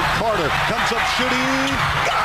Carter comes up shooting.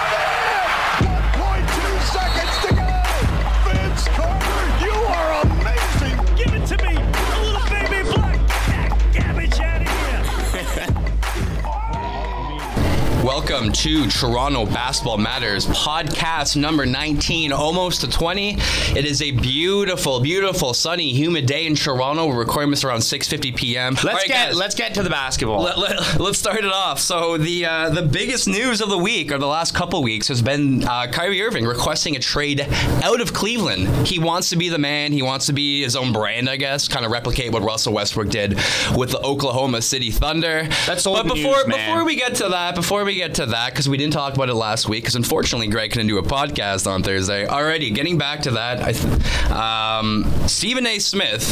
Welcome to Toronto Basketball Matters podcast number 19, almost to 20. It is a beautiful, beautiful, sunny, humid day in Toronto. We're recording this around 6:50 p.m. Let's All right, get guys, let's get to the basketball. Let, let, us start it off. So the uh, the biggest news of the week or the last couple weeks has been uh, Kyrie Irving requesting a trade out of Cleveland. He wants to be the man. He wants to be his own brand, I guess, kind of replicate what Russell Westbrook did with the Oklahoma City Thunder. That's old but news, before man. before we get to that, before we get to that, because we didn't talk about it last week, because unfortunately Greg couldn't do a podcast on Thursday. Alrighty, getting back to that, I th- um, Stephen A. Smith.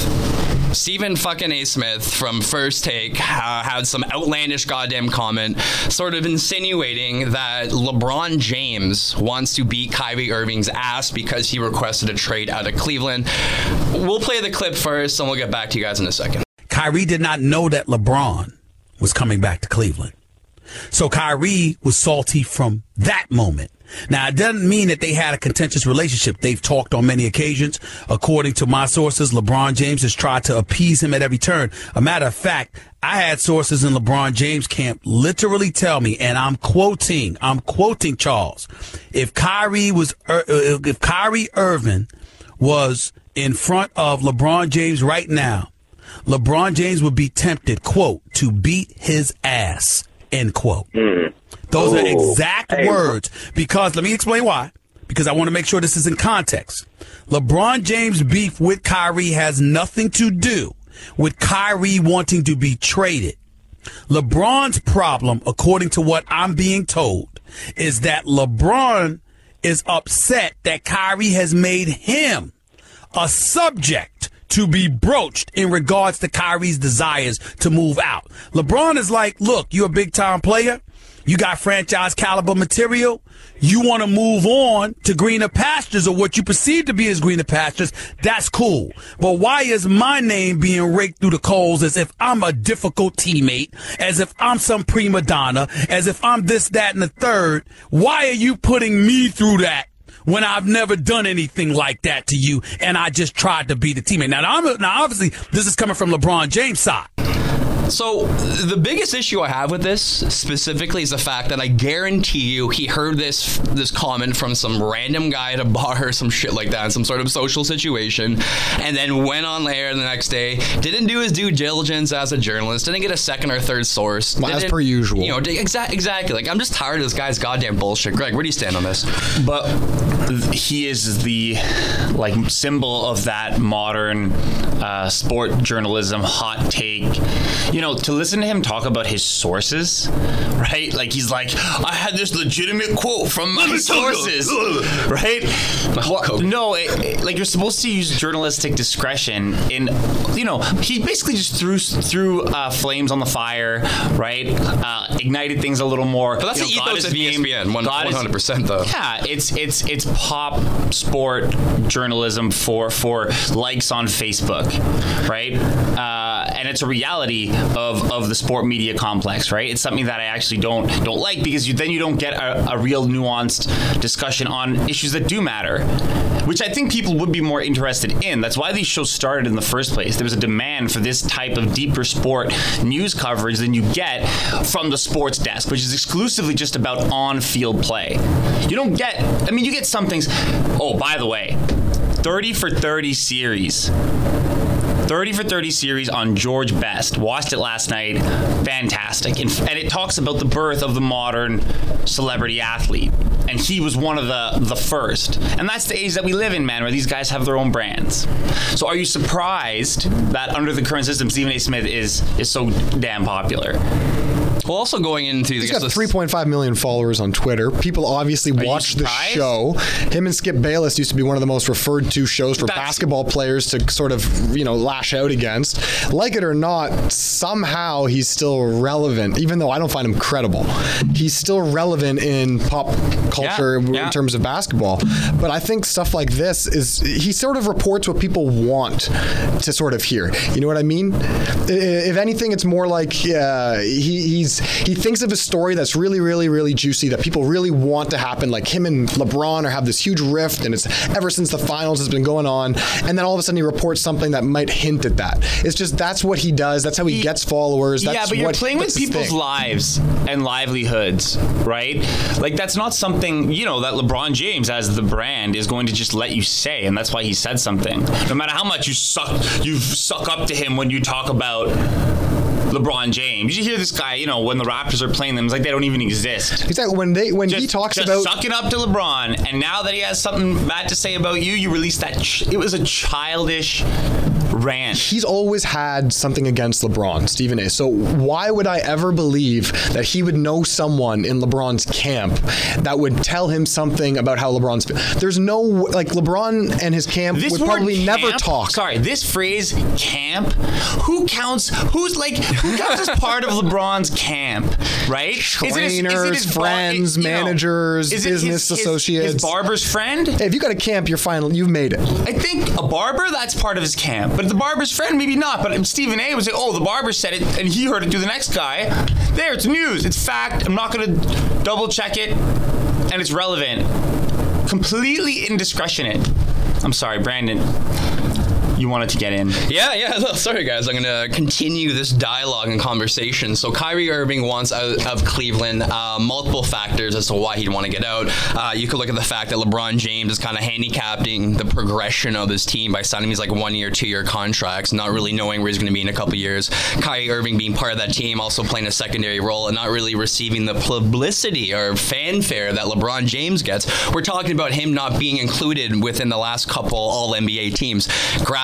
Stephen fucking A. Smith from First Take uh, had some outlandish goddamn comment, sort of insinuating that LeBron James wants to beat Kyrie Irving's ass because he requested a trade out of Cleveland. We'll play the clip first, and we'll get back to you guys in a second. Kyrie did not know that LeBron was coming back to Cleveland. So Kyrie was salty from that moment. Now, it doesn't mean that they had a contentious relationship. They've talked on many occasions. According to my sources, LeBron James has tried to appease him at every turn. A matter of fact, I had sources in LeBron James camp literally tell me, and I'm quoting, I'm quoting Charles, if Kyrie was, uh, if Kyrie Irving was in front of LeBron James right now, LeBron James would be tempted, quote, to beat his ass, end quote. Hmm. Those are exact words because let me explain why. Because I want to make sure this is in context. LeBron James' beef with Kyrie has nothing to do with Kyrie wanting to be traded. LeBron's problem, according to what I'm being told, is that LeBron is upset that Kyrie has made him a subject to be broached in regards to Kyrie's desires to move out. LeBron is like, look, you're a big time player. You got franchise caliber material. You want to move on to greener pastures or what you perceive to be as greener pastures. That's cool. But why is my name being raked through the coals as if I'm a difficult teammate, as if I'm some prima donna, as if I'm this, that, and the third? Why are you putting me through that? When I've never done anything like that to you, and I just tried to be the teammate. Now, now obviously, this is coming from LeBron James' side. So the biggest issue I have with this specifically is the fact that I guarantee you he heard this this comment from some random guy at a bar or some shit like that in some sort of social situation, and then went on air the next day, didn't do his due diligence as a journalist, didn't get a second or third source, Well, as per usual. You know, exa- exactly. Like I'm just tired of this guy's goddamn bullshit. Greg, where do you stand on this? but he is the like symbol of that modern uh, sport journalism hot take. You know, to listen to him talk about his sources, right? Like he's like, I had this legitimate quote from my sources, right? Well, no, it, it- like you're supposed to use journalistic discretion in, you know, he basically just threw threw uh, flames on the fire, right? Uh, ignited things a little more. But that's You the know, God ethos is of game- ESPN, one God is- hundred percent though. yeah, it's it's it's pop sport journalism for for likes on Facebook, right? Uh, uh, and it's a reality of, of the sport media complex, right? It's something that I actually don't don't like because you, then you don't get a, a real nuanced discussion on issues that do matter, which I think people would be more interested in. That's why these shows started in the first place. There was a demand for this type of deeper sport news coverage than you get from the sports desk, which is exclusively just about on-field play. You don't get. I mean, you get some things. Oh, by the way, 30 for 30 series. 30 for 30 series on George Best. Watched it last night. Fantastic. And, and it talks about the birth of the modern celebrity athlete. And he was one of the the first. And that's the age that we live in, man, where these guys have their own brands. So are you surprised that under the current system Stephen A. Smith is is so damn popular? Well, also going into he's got 3.5 million followers on Twitter. People obviously you watch the show. Him and Skip Bayless used to be one of the most referred to shows for That's- basketball players to sort of, you know, lash out against. Like it or not, somehow he's still relevant, even though I don't find him credible. He's still relevant in pop culture Yeah, in terms of basketball. But I think stuff like this is, he sort of reports what people want to sort of hear. You know what I mean? If anything, it's more like uh, he, he's he thinks of a story that's really, really, really juicy that people really want to happen. Like him and LeBron are have this huge rift, and it's ever since the finals has been going on. And then all of a sudden he reports something that might hint at that. It's just that's what he does. That's how he, He- gets followers. That's yeah, but you're playing with people's thing. lives and livelihoods, right? Like that's not something you know that LeBron James, as the brand, is going to just let you say, and that's why he said something. No matter how much you suck, you suck up to him when you talk about. LeBron James. You hear this guy, you know, when the Raptors are playing them, it's like they don't even exist. Exactly. When they when he talks just about sucking up to LeBron, and now that he has something bad to say about you, you release that. Ch- it was a childish rant. he's always had something against LeBron, Stephen A. So why would I ever believe that he would know someone in LeBron's camp that would tell him something about how LeBron's? There's no like LeBron and his camp would word probably never camp- talk. Sorry, this phrase camp. Who counts? Who's like who counts as part of LeBron's camp? Right? Is it his- is it Trainers, his bar- friends, know, managers, is it his- business his- associates. his barber's friend. Hey, if you got a camp, you're fine. You've made it. I think a barber that's part of his camp, but the barber's friend maybe not. But Stephen A. was like, oh, the barber said it, and he heard it through the next guy. There, it's news, it's fact. I'm not gonna double check it, and it's relevant. Completely indiscretionate. I'm sorry, Brandon. You wanted to get in. Yeah, yeah. no, Sorry, guys. I'm going to continue this dialogue and conversation. So, Kyrie Irving wants out of Cleveland. Uh, multiple factors as to why he'd want to get out. Uh, you could look at the fact that LeBron James is kind of handicapping the progression of his team by signing these like one year, two year contracts, not really knowing where he's going to be in a couple years. Kyrie Irving being part of that team, also playing a secondary role and not really receiving the publicity or fanfare that LeBron James gets. We're talking about him not being included within the last couple All NBA teams.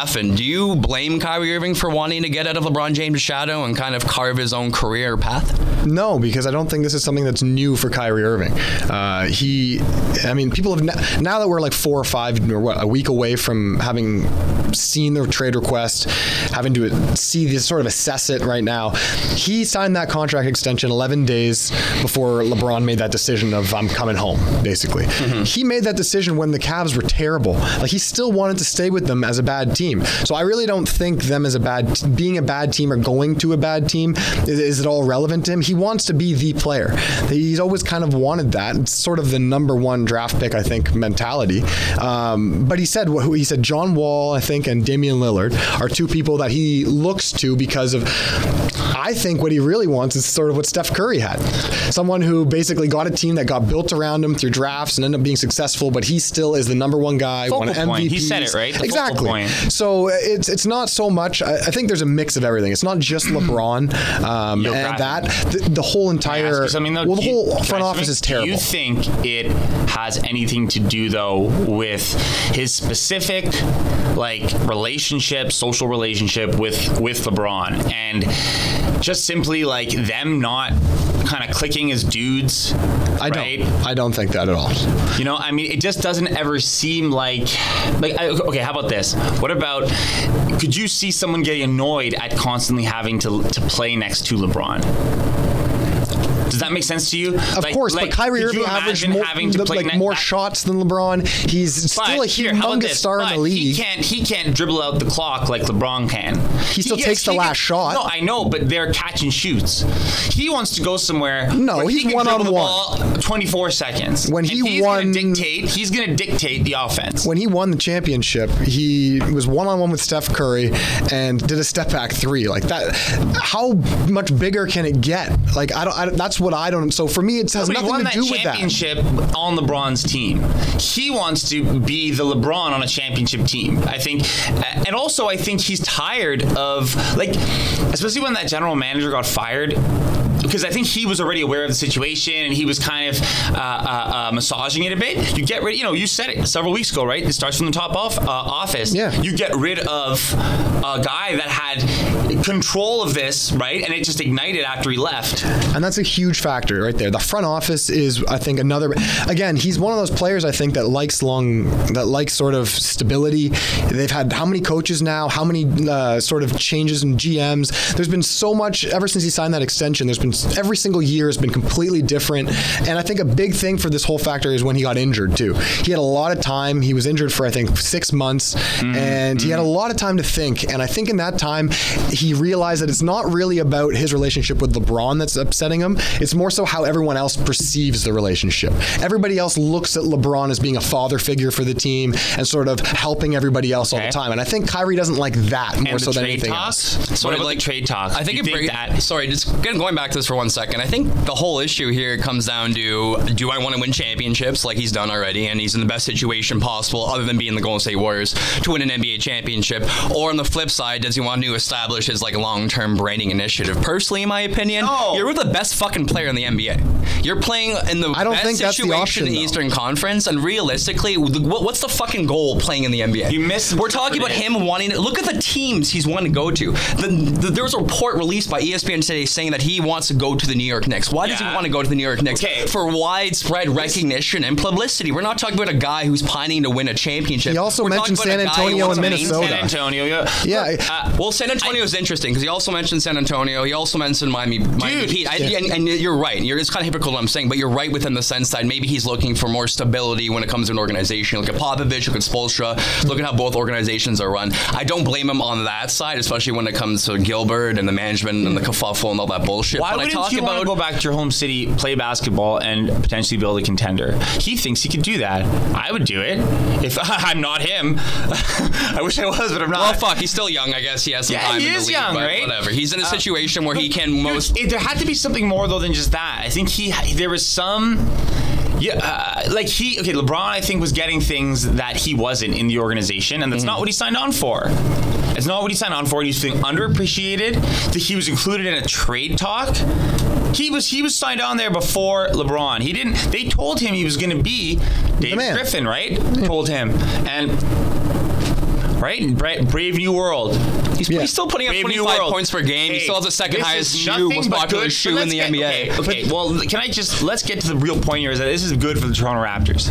Graffin, do you blame Kyrie Irving for wanting to get out of LeBron James' shadow and kind of carve his own career path? No, because I don't think this is something that's new for Kyrie Irving. Uh, he, I mean, people have n- now that we're like four or five or what a week away from having seen the trade request, having to see this sort of assess it right now. He signed that contract extension 11 days before LeBron made that decision of I'm coming home. Basically, he made that decision when the Cavs were terrible. Like he still wanted to stay with them as a bad team. So I really don't think them as a bad being a bad team or going to a bad team is, is it all relevant to him. He wants to be the player. He's always kind of wanted that. It's sort of the number one draft pick, I think, mentality. Um, but he said he said John Wall, I think, and Damian Lillard are two people that he looks to because of. I think what he really wants is sort of what Steph Curry had, someone who basically got a team that got built around him through drafts and ended up being successful, but he still is the number one guy. Focal point. MVPs. He said it, right? The exactly. point. So it's it's not so much. I, I think there's a mix of everything. It's not just LeBron um, Yo, and that. The, the whole I entire. something, though? well, the Do you- whole front office is terrible. Do you think it has anything to do though with his specific like relationship, social relationship with with LeBron, and just simply like them not kind of clicking as dudes? I don't. right? I don't think that at all. You know, I mean, it just doesn't ever seem like like I, okay. How about this? What about could you see someone getting annoyed at constantly having to to play next to LeBron? Does that make sense to you? Of course, but Kyrie Irving averaged more, having to play like more shots than LeBron. He's but still a here, humongous star in the league. He can't. He can't dribble out the clock like LeBron can. He still yes, takes the last can- shot. No, I know, but they're catch and shoots. He wants to go somewhere. No, he's he can one-on-one. ball 24 seconds. When he he's won- gonna dictate. He's going to dictate the offense. when he won the championship, he was one on one with Steph Curry and did a step back three. Like that, how much bigger can it get? Like I don't. I, don't- that's what I don't. So for me, it has nothing to do with that. championship on LeBron's team. He wants to be the LeBron on a championship team. I think, and also I think he's tired of like, especially when that general manager got fired. Because I think he was already aware of the situation and he was kind of uh, uh, uh, massaging it a bit. You get rid, you know, you said it several weeks ago, right? It starts from the top off uh, office. Yeah. You get rid of a guy that had control of this, right? And it just ignited after he left. And that's a huge factor right there. The front office is, I think, another. Again, he's one of those players I think that likes long, that likes sort of stability. They've had how many coaches now? How many uh, sort of changes in GMs? There's been so much ever since he signed that extension. There's been every single year has been completely different. And I think a big thing for this whole factor is when he got injured too. He had a lot of time. He was injured for I think six months, mm-hmm. and he had a lot of time to think. And I think in that time, he realized that it's not really about his relationship with LeBron that's upsetting him. It's more so how everyone else perceives the relationship. Everybody else looks at LeBron as being a father figure for the team and sort of helping everybody else all the time. And I think Kyrie doesn't like that more and so the than trade anything talks. else. So what about the trade talks? I think You it break, that. Sorry, just getting, going back to this for one second. I think the whole issue here comes down to: Do I want to win championships like he's done already, and he's in the best situation possible, other than being the Golden State Warriors, to win an NBA championship? Or on the flip side, does he want to establish his like long-term branding initiative? Personally, in my opinion, No. you're with the best fucking player in the NBA. You're playing in the I don't best think that's the situation option, in the though. Eastern Conference, and realistically, what's the fucking goal playing in the NBA? You miss- We're talking about him wanting to look at the teams he's wanting to go to. The, the, there was a report released by ESPN today saying that he wants to go to the New York Knicks. Why does he Yeah. want to go to the New York Knicks? Okay. For widespread recognition and publicity. We're not talking about a guy who's pining to win a championship. He also We're mentioned talking about a San guy who Antonio wants and to Minnesota. San Antonio. Yeah. Yeah, I- uh, well, San Antonio is interesting because he also mentioned San Antonio. He also mentioned Miami, Miami Dude. Heat. I, and, and you're right. You're, it's kind of hypocritical what I'm saying, but you're right within the sense that maybe he's looking for more stability when it comes to an organization. Look at Popovich, look at Spoelstra, look at how both organizations are run. I don't blame him on that side, especially when it comes to Gilbert and the management and the kerfuffle and all that bullshit. Why but wouldn't talk you about go back to your home city, play basketball, and potentially build a contender? He thinks he could do that. I would do it if I'm not him. I wish I was, but I'm not. Well, fuck, he's still young. I guess he has some Yeah, time he in the is league, young, right? Whatever. He's in a Uh, situation where he can most. it- there had to be something more though than just that. I think he there was some. Yeah, uh, like he okay. LeBron, I think, was getting things that he wasn't in the organization, and that's not what he signed on for. It's not what he signed on for. He's feeling underappreciated. That he was included in a trade talk. He was he was signed on there before LeBron. He didn't. They told him he was going to be Dave. Griffin, right? Told him, and right, Brave New World. He's, Yeah. he's still putting up Brave 25 points per game. he still has the second highest is shoe, most popular good- shoe in the get- NBA. Okay, okay, well, can I just let's get to the real point here? Is that this is good for the Toronto Raptors.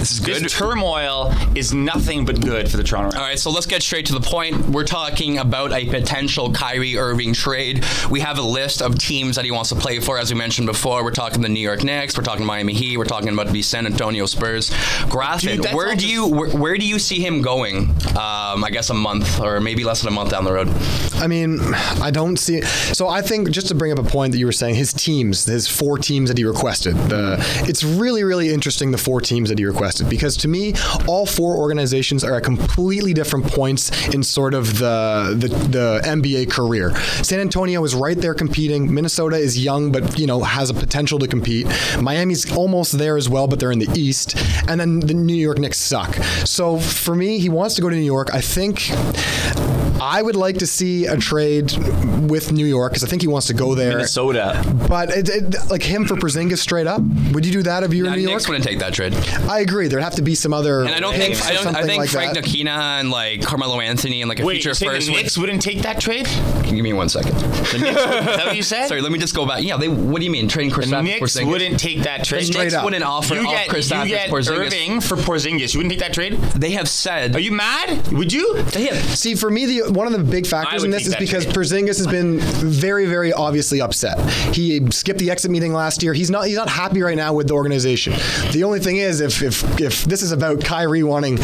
This is good. This turmoil is nothing but good for the Toronto Raptors. All right, so let's get straight to the point. We're talking about a potential Kyrie Irving trade. We have a list of teams that he wants to play for, as we mentioned before. We're talking the New York Knicks. We're talking Miami Heat. We're talking about the San Antonio Spurs. Graphic. Dude, where do you where, where do you see him going? Um, I guess a month or maybe less than a month down the road. I mean, I don't see. So I think just to bring up a point that you were saying, his teams, his four teams that he requested. The it's really really interesting the four teams that he requested because to me, all four organizations are at completely different points in sort of the the, the NBA career. San Antonio is right there competing. Minnesota is young but you know has a potential to compete. Miami's almost there as well, but they're in the East, and then the New York Knicks suck. So for me, he wants to go to New York. I think. I would like to see a trade with New York because I think he wants to go there. Minnesota. But it, it, like him for Porzingis straight up, would you do that if you were Nah, in New York? Knicks wouldn't take that trade. I agree. There'd have to be some other. And I don't think I don't I think like Frank that. Nakina and like Carmelo Anthony and like a Wait, future you first. the Knicks wouldn't take that trade? Give me one second. The Knicks, is that what you said? Sorry, let me just go back. Yeah, they. What do you mean trading Chris the Porzingis? Knicks wouldn't take that trade. The Knicks up. wouldn't offer You off get, Chris you get Porzingis. Irving for Porzingis. You wouldn't take that trade? They have said. Are you mad? Would you? They have, See, for me, the one of the big factors in this is because trade. Porzingis has been very, very obviously upset. He skipped the exit meeting last year. He's not he's not happy right now with the organization. The only thing is, if if if this is about Kyrie wanting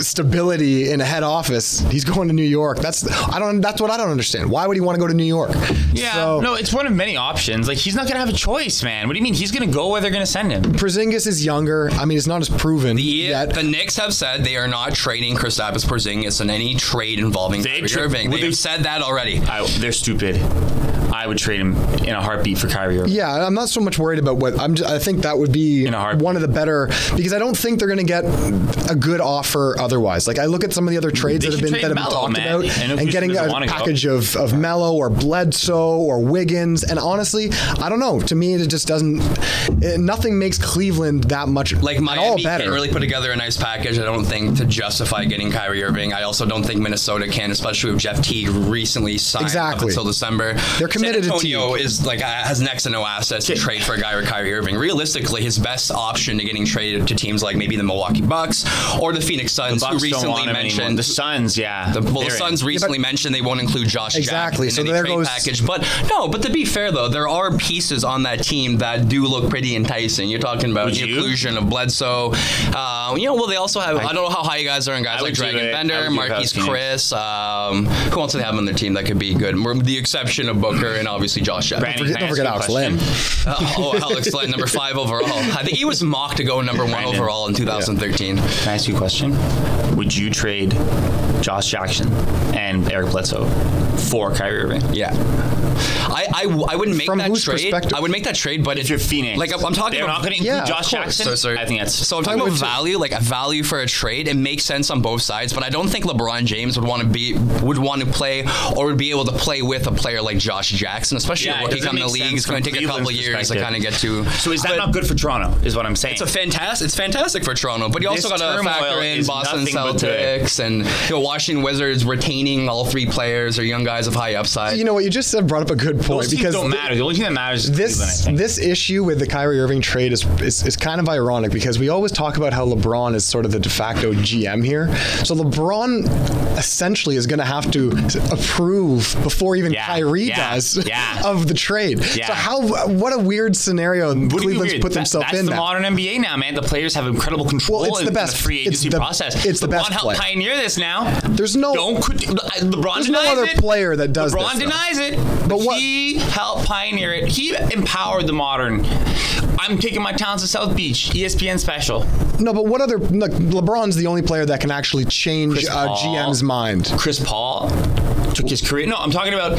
stability in a head office, he's going to New York. That's I don't. That's what I don't understand. Why would he want to go to New York? Yeah, So, no, it's one of many options. Like he's not gonna have a choice, man. What do you mean? He's gonna go where they're gonna send him. Porzingis is younger. I mean, it's not as proven The, yet. the Knicks have said they are not trading Kristaps Porzingis in any trade involving They Kyrie tra- Irving. would They've said that already. I, they're stupid. I would trade him in a heartbeat for Kyrie Irving. Yeah, I'm not so much worried about what I'm. Just, I think that would be In a one of the better because I don't think they're going to get a good offer otherwise. Like I look at some of the other trades They that have been that have been Melo, talked man. about I know and getting a doesn't go. package of of Melo or Bledsoe or Wiggins. And honestly, I don't know. To me, it just doesn't. It, nothing makes Cleveland that much Like at all better. can't really put together a nice package. I don't think to justify getting Kyrie Irving. I also don't think Minnesota can, especially with Jeff Teague recently signed Exactly. up until December. They're committed to San Antonio is like has next to no assets to trade for a guy like Kyrie Irving. Realistically, his best option to getting traded to teams like maybe the Milwaukee Bucks or the Phoenix The Suns, who recently mentioned The Suns, yeah. The, well, the Suns recently mentioned they won't include Josh Exactly, Jackson so in any there trade goes- package. But no, but to be fair though, there are pieces on that team that do look pretty enticing. You're talking about the inclusion of Bledsoe. Uh, you know, well they also have. I, don't know how high you guys are on guys I like Dragan Bender, would do it if I Marquese. Chris. Um, who else do they have on their team that could be good? The exception of Booker and obviously Josh Jackson. Brandon, forget- can I don't forget Alex question? Uh, oh, Alex Len, number five overall. I think he was mocked to go number one Brandon. overall in 2013. Can I ask you a question? Would you trade Josh Jackson and Eric Bledsoe for Kyrie Irving? Yeah. I, I, I wouldn't make From that whose trade. perspective? I would make that trade, but If you're Phoenix, like I'm talking they're about not going to include Yeah, of Josh course. Jackson. So, sorry. I think that's So I'm I talking would about too. value, like a value for a trade. It makes sense on both sides, but I don't think LeBron James would want to be would want to play or would be able to play with a player like Josh Jackson, especially Yeah, a it rookie doesn't coming to the make league. It's sense going to take a couple Cleveland's years to perspective. kind of get to. So is that but not good for Toronto? Is what I'm saying. It's a fantastic. It's fantastic for Toronto, but you also This got to turmoil factor in is Boston nothing but good. Celtics and you know, Washington Wizards retaining all three players or young guys of high upside. you know what you just said brought up a good point Those because don't the- matter. The only thing that matters is Cleveland. I this think. this issue with the Kyrie Irving trade is, is is kind of ironic because we always talk about how LeBron is sort of the de facto GM here. So LeBron essentially is going to have to approve before even Yeah, Kyrie yeah, does yeah. of the trade. Yeah. So how what a weird scenario What do you mean Cleveland's weird? put That- themselves that's in the now. modern NBA now, man. The players have incredible control Well, it's the in best- the free it's agency the- process. it's the best. LeBron best helped play. pioneer this now. There's no- Don't LeBron There's no denies other it. Player that does LeBron this, though. denies it. But But what- he helped pioneer it. He empowered the modern. I'm taking my talents to South Beach. ESPN special. No, but what other look, LeBron's the only player that can actually change Chris a Paul. GM's mind. Chris Paul took his career. No, I'm talking about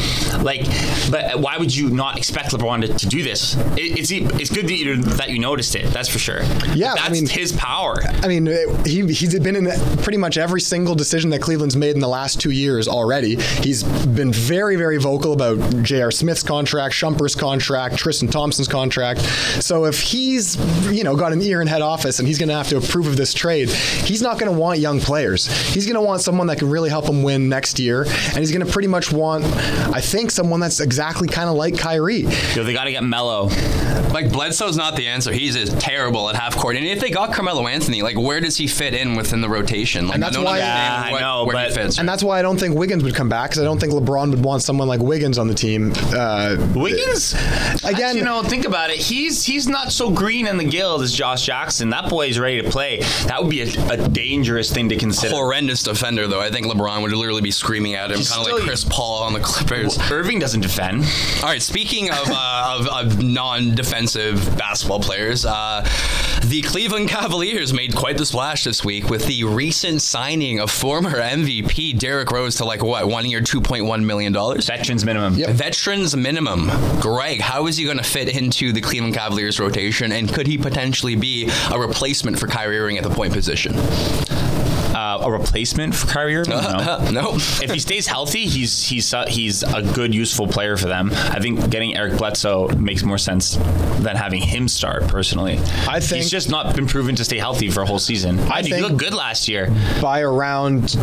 like, but why would you not expect LeBron to, to do this? It, it's it's good that you that you noticed it. That's for sure. Yeah, I mean- his power. I mean, it- he, he's been in pretty much every single decision that Cleveland's made in the last two years already. He's been very, very vocal about J.R. Smith's contract, Shumpert's contract, Tristan Thompson's contract. So if he's, you know, got an ear in head office and he's going to have to approve of this trade, he's not going to want young players. He's going to want someone that can really help him win next year, and he's going to pretty much want, I think, someone that's exactly kind of like Kyrie. Yo, they got to get Melo. Like Bledsoe's not the answer. He's just terrible at half court. And if they got Carmelo Anthony, like where does he fit in within the rotation? Like And that's I don't why- understand Yeah, I know, where he but- fits. And that's why I don't think Wiggins would come back because I don't think LeBron would want someone like Wiggins on the team. Uh, Wiggins, Again- you know, think about it. He's he's not so green in the guild as Josh Jackson. That boy is ready to play. That would be a, a dangerous thing to consider. horrendous defender though. I think LeBron would literally be screaming at him, kind of still- like Chris Paul on the Clippers. Irving doesn't defend. All right, speaking of, uh, of, of non-defensive basketball players, uh, the Cleveland Cavaliers made quite the splash this week with the recent signing of former MVP Derrick Rose to like what one year, two point one million dollars. Veterans minimum. Veterans minimum. Greg, how is he going to fit into the Cleveland Cavaliers rotation, and could he potentially be a replacement for Kyrie Irving at the point position? Uh, a replacement for Kyrie Irving? No. no. if he stays healthy, he's he's uh, he's a good, useful player for them. I think getting Eric Bledsoe makes more sense than having him start. Personally, I think- he's just not been proven to stay healthy for a whole season. I he think- he looked good last year. by around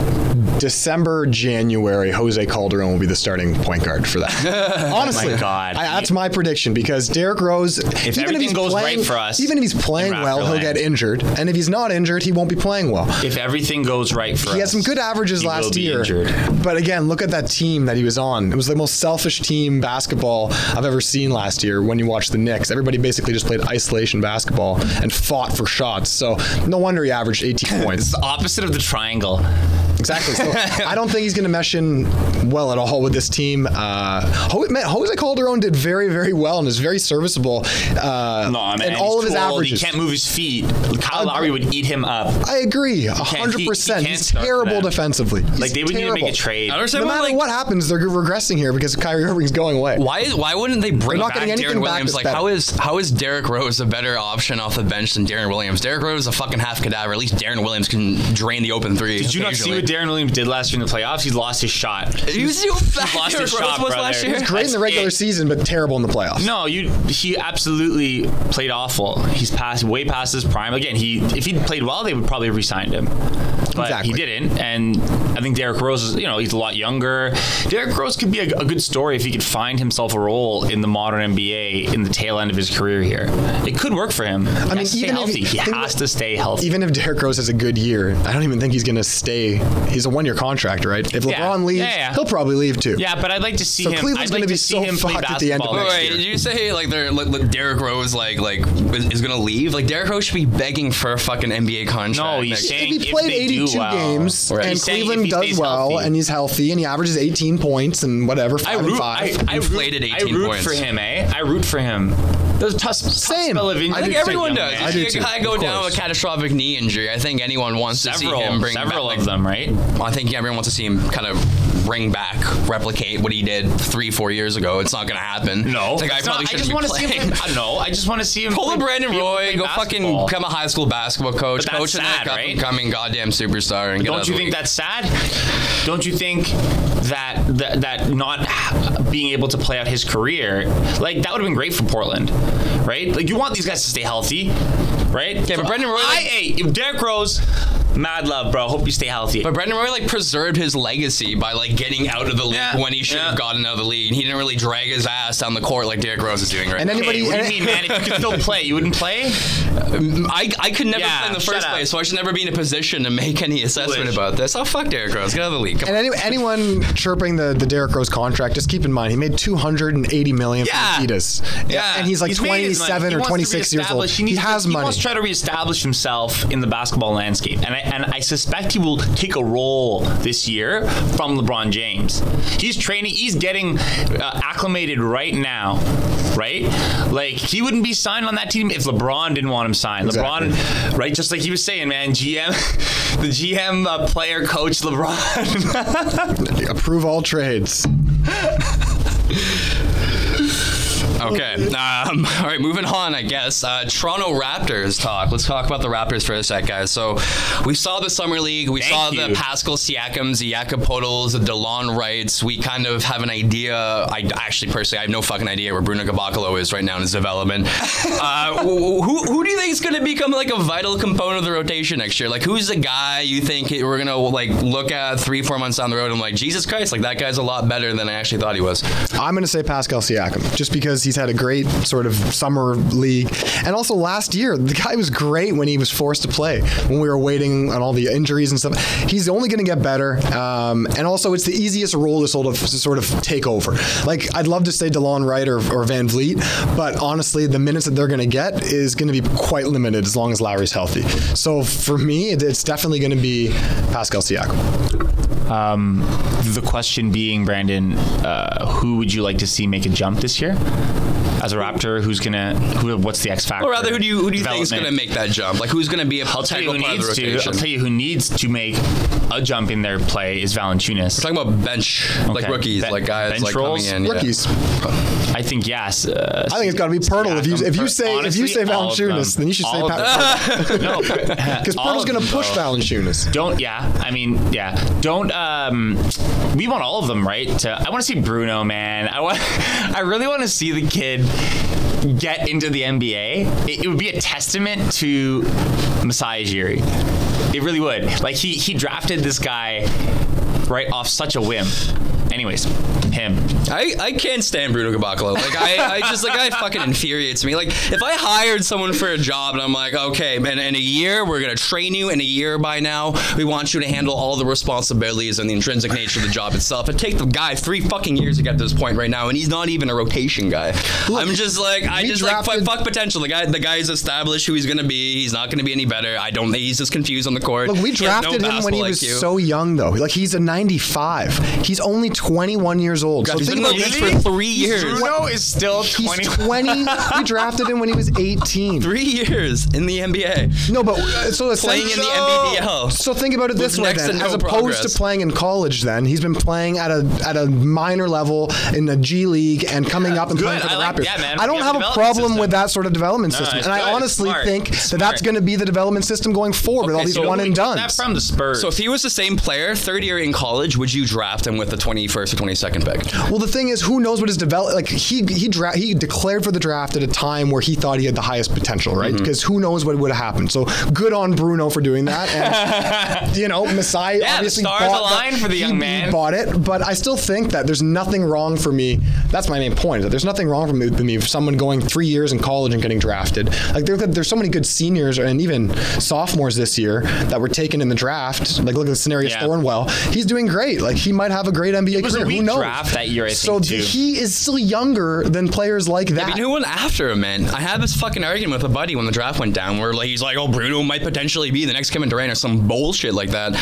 December, January, Jose Calderon will be the starting point guard for that. Honestly, Oh my God. I, that's my prediction because Derrick Rose, if everything goes right for us even if he's playing well, he'll Raptorland. get injured, and if he's not injured, he won't be playing well. If everything everything goes right for us, He had some good averages he will last be year, injured. but again, look at that team that he was on. It was the most selfish team basketball I've ever seen last year. When you watch the Knicks, everybody basically just played isolation basketball and fought for shots. So no wonder he averaged 18 points. It's the opposite of the triangle. Exactly. So I don't think he's going to mesh in well at all with this team. Uh, Ho- man, Jose Calderon did very, very well and is very serviceable. Uh, No, man, and all of he's his too old. averages. He can't move his feet. Kyle Lowry would eat him up. I agree, can't- hundred he- percent. he can't He's terrible defensively. He's Like they would need to make a trade. I understand No matter like, what happens, they're regressing here because Kyrie Irving's going away. Why is why wouldn't they bring not back getting Deron Williams? that's Like how better. is how is Derrick Rose a better option off the bench than Deron Williams? Derrick Rose is a fucking half cadaver. At least Deron Williams can drain the open three. Did you not see what Deron Williams did last year in the playoffs? He lost his shot. He was how bad lost his shot, was brother. last He was Great in the regular it. season, but terrible in the playoffs. No, you. He absolutely played awful. He's past way past his prime. Again, he if he'd played well, they would probably have re-signed him but exactly. he didn't. And I think Derrick Rose is, you know, he's a lot younger. Derrick Rose could be a, a, good story if he could find himself a role in the modern NBA in the tail end of his career here. It could work for him. He I mean, even if he, he has to stay healthy. Even if Derrick Rose has a good year, I don't even think he's going to stay. He's a one-year contract, right? If LeBron yeah. leaves, yeah, yeah. he'll probably leave too. Yeah, but I'd like to see so him. Cleveland's going like to be so fucked at the end of next Wait, year. Did you say like they're like, like Derrick Rose like like is, going to leave? Like Derrick Rose should be begging for a fucking NBA contract. No, he's saying if he played 80 two wow. games, right. and he's Cleveland does well, healthy. and he's healthy, and he averages 18 points and whatever. Five I root, and five. I, I 18 I root points. for him, eh? I root for him. There's a tough, Same. I think everyone does. I do too. I go down with a catastrophic knee injury. I think anyone wants several, to see him bring several back, of like, them, right? I think everyone wants to see him kind of bring back, replicate what he did three, four years ago. It's not going to happen. No, guy It's not- I just want to see him. I know. I just want to see him. Pull a Brandon be able to Roy, go basketball. fucking become a high school basketball coach, But coach sad, up right? coming goddamn superstar. And get Don't you think league. that's sad? Don't you think that that, that not being able to play out his career, like that would have been great for Portland, right? Like you want these guys to stay healthy, right? Yeah, but Brandon Roy, I, like- hey, Derrick Rose, mad love, bro. Hope you stay healthy. But Brandon Roy like preserved his legacy by like getting out of the league Yeah, when he should have yeah. gotten out of the league. And he didn't really drag his ass down the court like Derrick Rose is doing right And now. anybody, Hey, what do you mean, man? If you could still play, you wouldn't play. Uh, I, I could never Yeah, play in the shut first up. place, so I should never be in a position to make any assessment Foolish. about this. Oh, fuck Derrick Rose. Get out of the league. Come and any, anyone chirping the, the Derrick Rose contract, just keep in mind he made 280 million Yeah. from Adidas. Yeah. and he's like He's made his money. 27 He or wants to 26 years old. reestablish- He, needs has to, money. He wants to try to reestablish himself in the basketball landscape, and I, and I suspect he will take a role this year from LeBron James. He's training. He's getting uh, acclimated right now, right? Like he wouldn't be signed on that team if LeBron didn't want him signed. Exactly. LeBron, right? Just like he was saying, man. GM, the GM uh, player coach LeBron. Approve all trades. Okay. Um, all right, moving on, I guess. Uh, Toronto Raptors talk. Let's talk about the Raptors for a sec, guys. So we saw the Summer League. We Thank saw you. the Pascal Siakams, the Jakob Poeltls, the Delon Wrights. We kind of have an idea. I actually, personally, I have no fucking idea where Bruno Caboclo is right now in his development. uh, who, who do you think is going to become like a vital component of the rotation next year? Like, who's the guy you think we're going to like look at three, four months down the road and I'm like, Jesus Christ, like that guy's a lot better than I actually thought he was. I'm going to say Pascal Siakam, just because he's had a great sort of summer league, and also last year the guy was great when he was forced to play when we were waiting on all the injuries and stuff. He's only going to get better, um, and also it's the easiest role to sort of to sort of take over. Like I'd love to say Delon Wright or, or VanVleet, but honestly, the minutes that they're going to get is going to be quite limited as long as Lowry's healthy. So for me, it's definitely going to be Pascal Siakam. Um, the question being, Brandon, uh, who would you like to see make a jump this year? As a Raptor, who's gonna? Who? What's the X factor? Or rather, who do you who do you think is going to make that jump? Like, who's going to be a I'll tell you who part of the needs to. I'll tell you who needs to make a jump in their play is Valanciunas. We're talking about bench, like rookies, Ben- like guys bench like roles? coming in. yeah. Rookies. I think yes. Uh, I think it's got to be Poeltl. If you if you Siakam, say if you say all of them. Valanciunas, then you should say All of Pat them. no, because all Poeltl's going to push though. Valanciunas. Don't yeah. I mean yeah. Don't um. We want all of them, right? To, I want to see Bruno, man. I want. I really want to see the kid get into the NBA. It, it would be a testament to Masai Ujiri. It really would. Like he he drafted this guy right off such a whim. Anyways, him. I, I can't stand Bruno Caboclo. Like I, I just like I fucking infuriates me. Like if I hired someone for a job and I'm like, okay, man, in a year we're gonna train you. In a year by now, we want you to handle all the responsibilities and the intrinsic nature of the job itself. It take the guy three fucking years to get to this point right now, and he's not even a rotation guy. I'm just like I just like fuck, fuck potential. The guy the guy's established who he's gonna be. He's not gonna be any better. I don't. He's just confused on the court. Look, we has no drafted him when he was IQ. so young, though. Like he's a 95. He's only 21 years old. So He's think been in the about league for three years. Bruno is still He's 20. 20. we drafted him when he was 18. Three years in the NBA. No, but uh, so Playing in the essentially- NBDL. So think about it this way then. to As opposed progress. to playing in college, then he's been playing at a at a minor level in the G League and coming up and good. playing for the I like- Raptors. yeah, man. I don't have have a a problem development with that sort of development No, system, it's and I honestly Smart. think that that's going to be the development system going forward with all these so one we and That done. from the Spurs. So if he was the same player, third year in college, would you draft him with the 21st or 22nd pick? Well, the thing is, who knows what his develop? Like he he dra- he declared for the draft at a time where he thought he had the highest potential, right? Mm-hmm. Because who knows what would have happened. So good on Bruno for doing that. And you know, Masai Yeah, the obviously stars bought aligned for the he- young he man. bought it, but I still think that there's nothing wrong for me. That's my main point. That there's nothing wrong for me, with me for someone going three years in college and getting drafted. Like there, there's so many good seniors and even sophomores this year that were taken in the draft. Like look at the scenario Yeah. Thornwell. He's doing great. Like he might have a great NBA career. Who knows? draft that year, I so think, th- too. he is still younger than players like that. I mean, who went after him, man? I had this fucking argument with a buddy when the draft went down, where like he's like, "Oh, Bruno might potentially be the next Kevin Durant or some bullshit like that."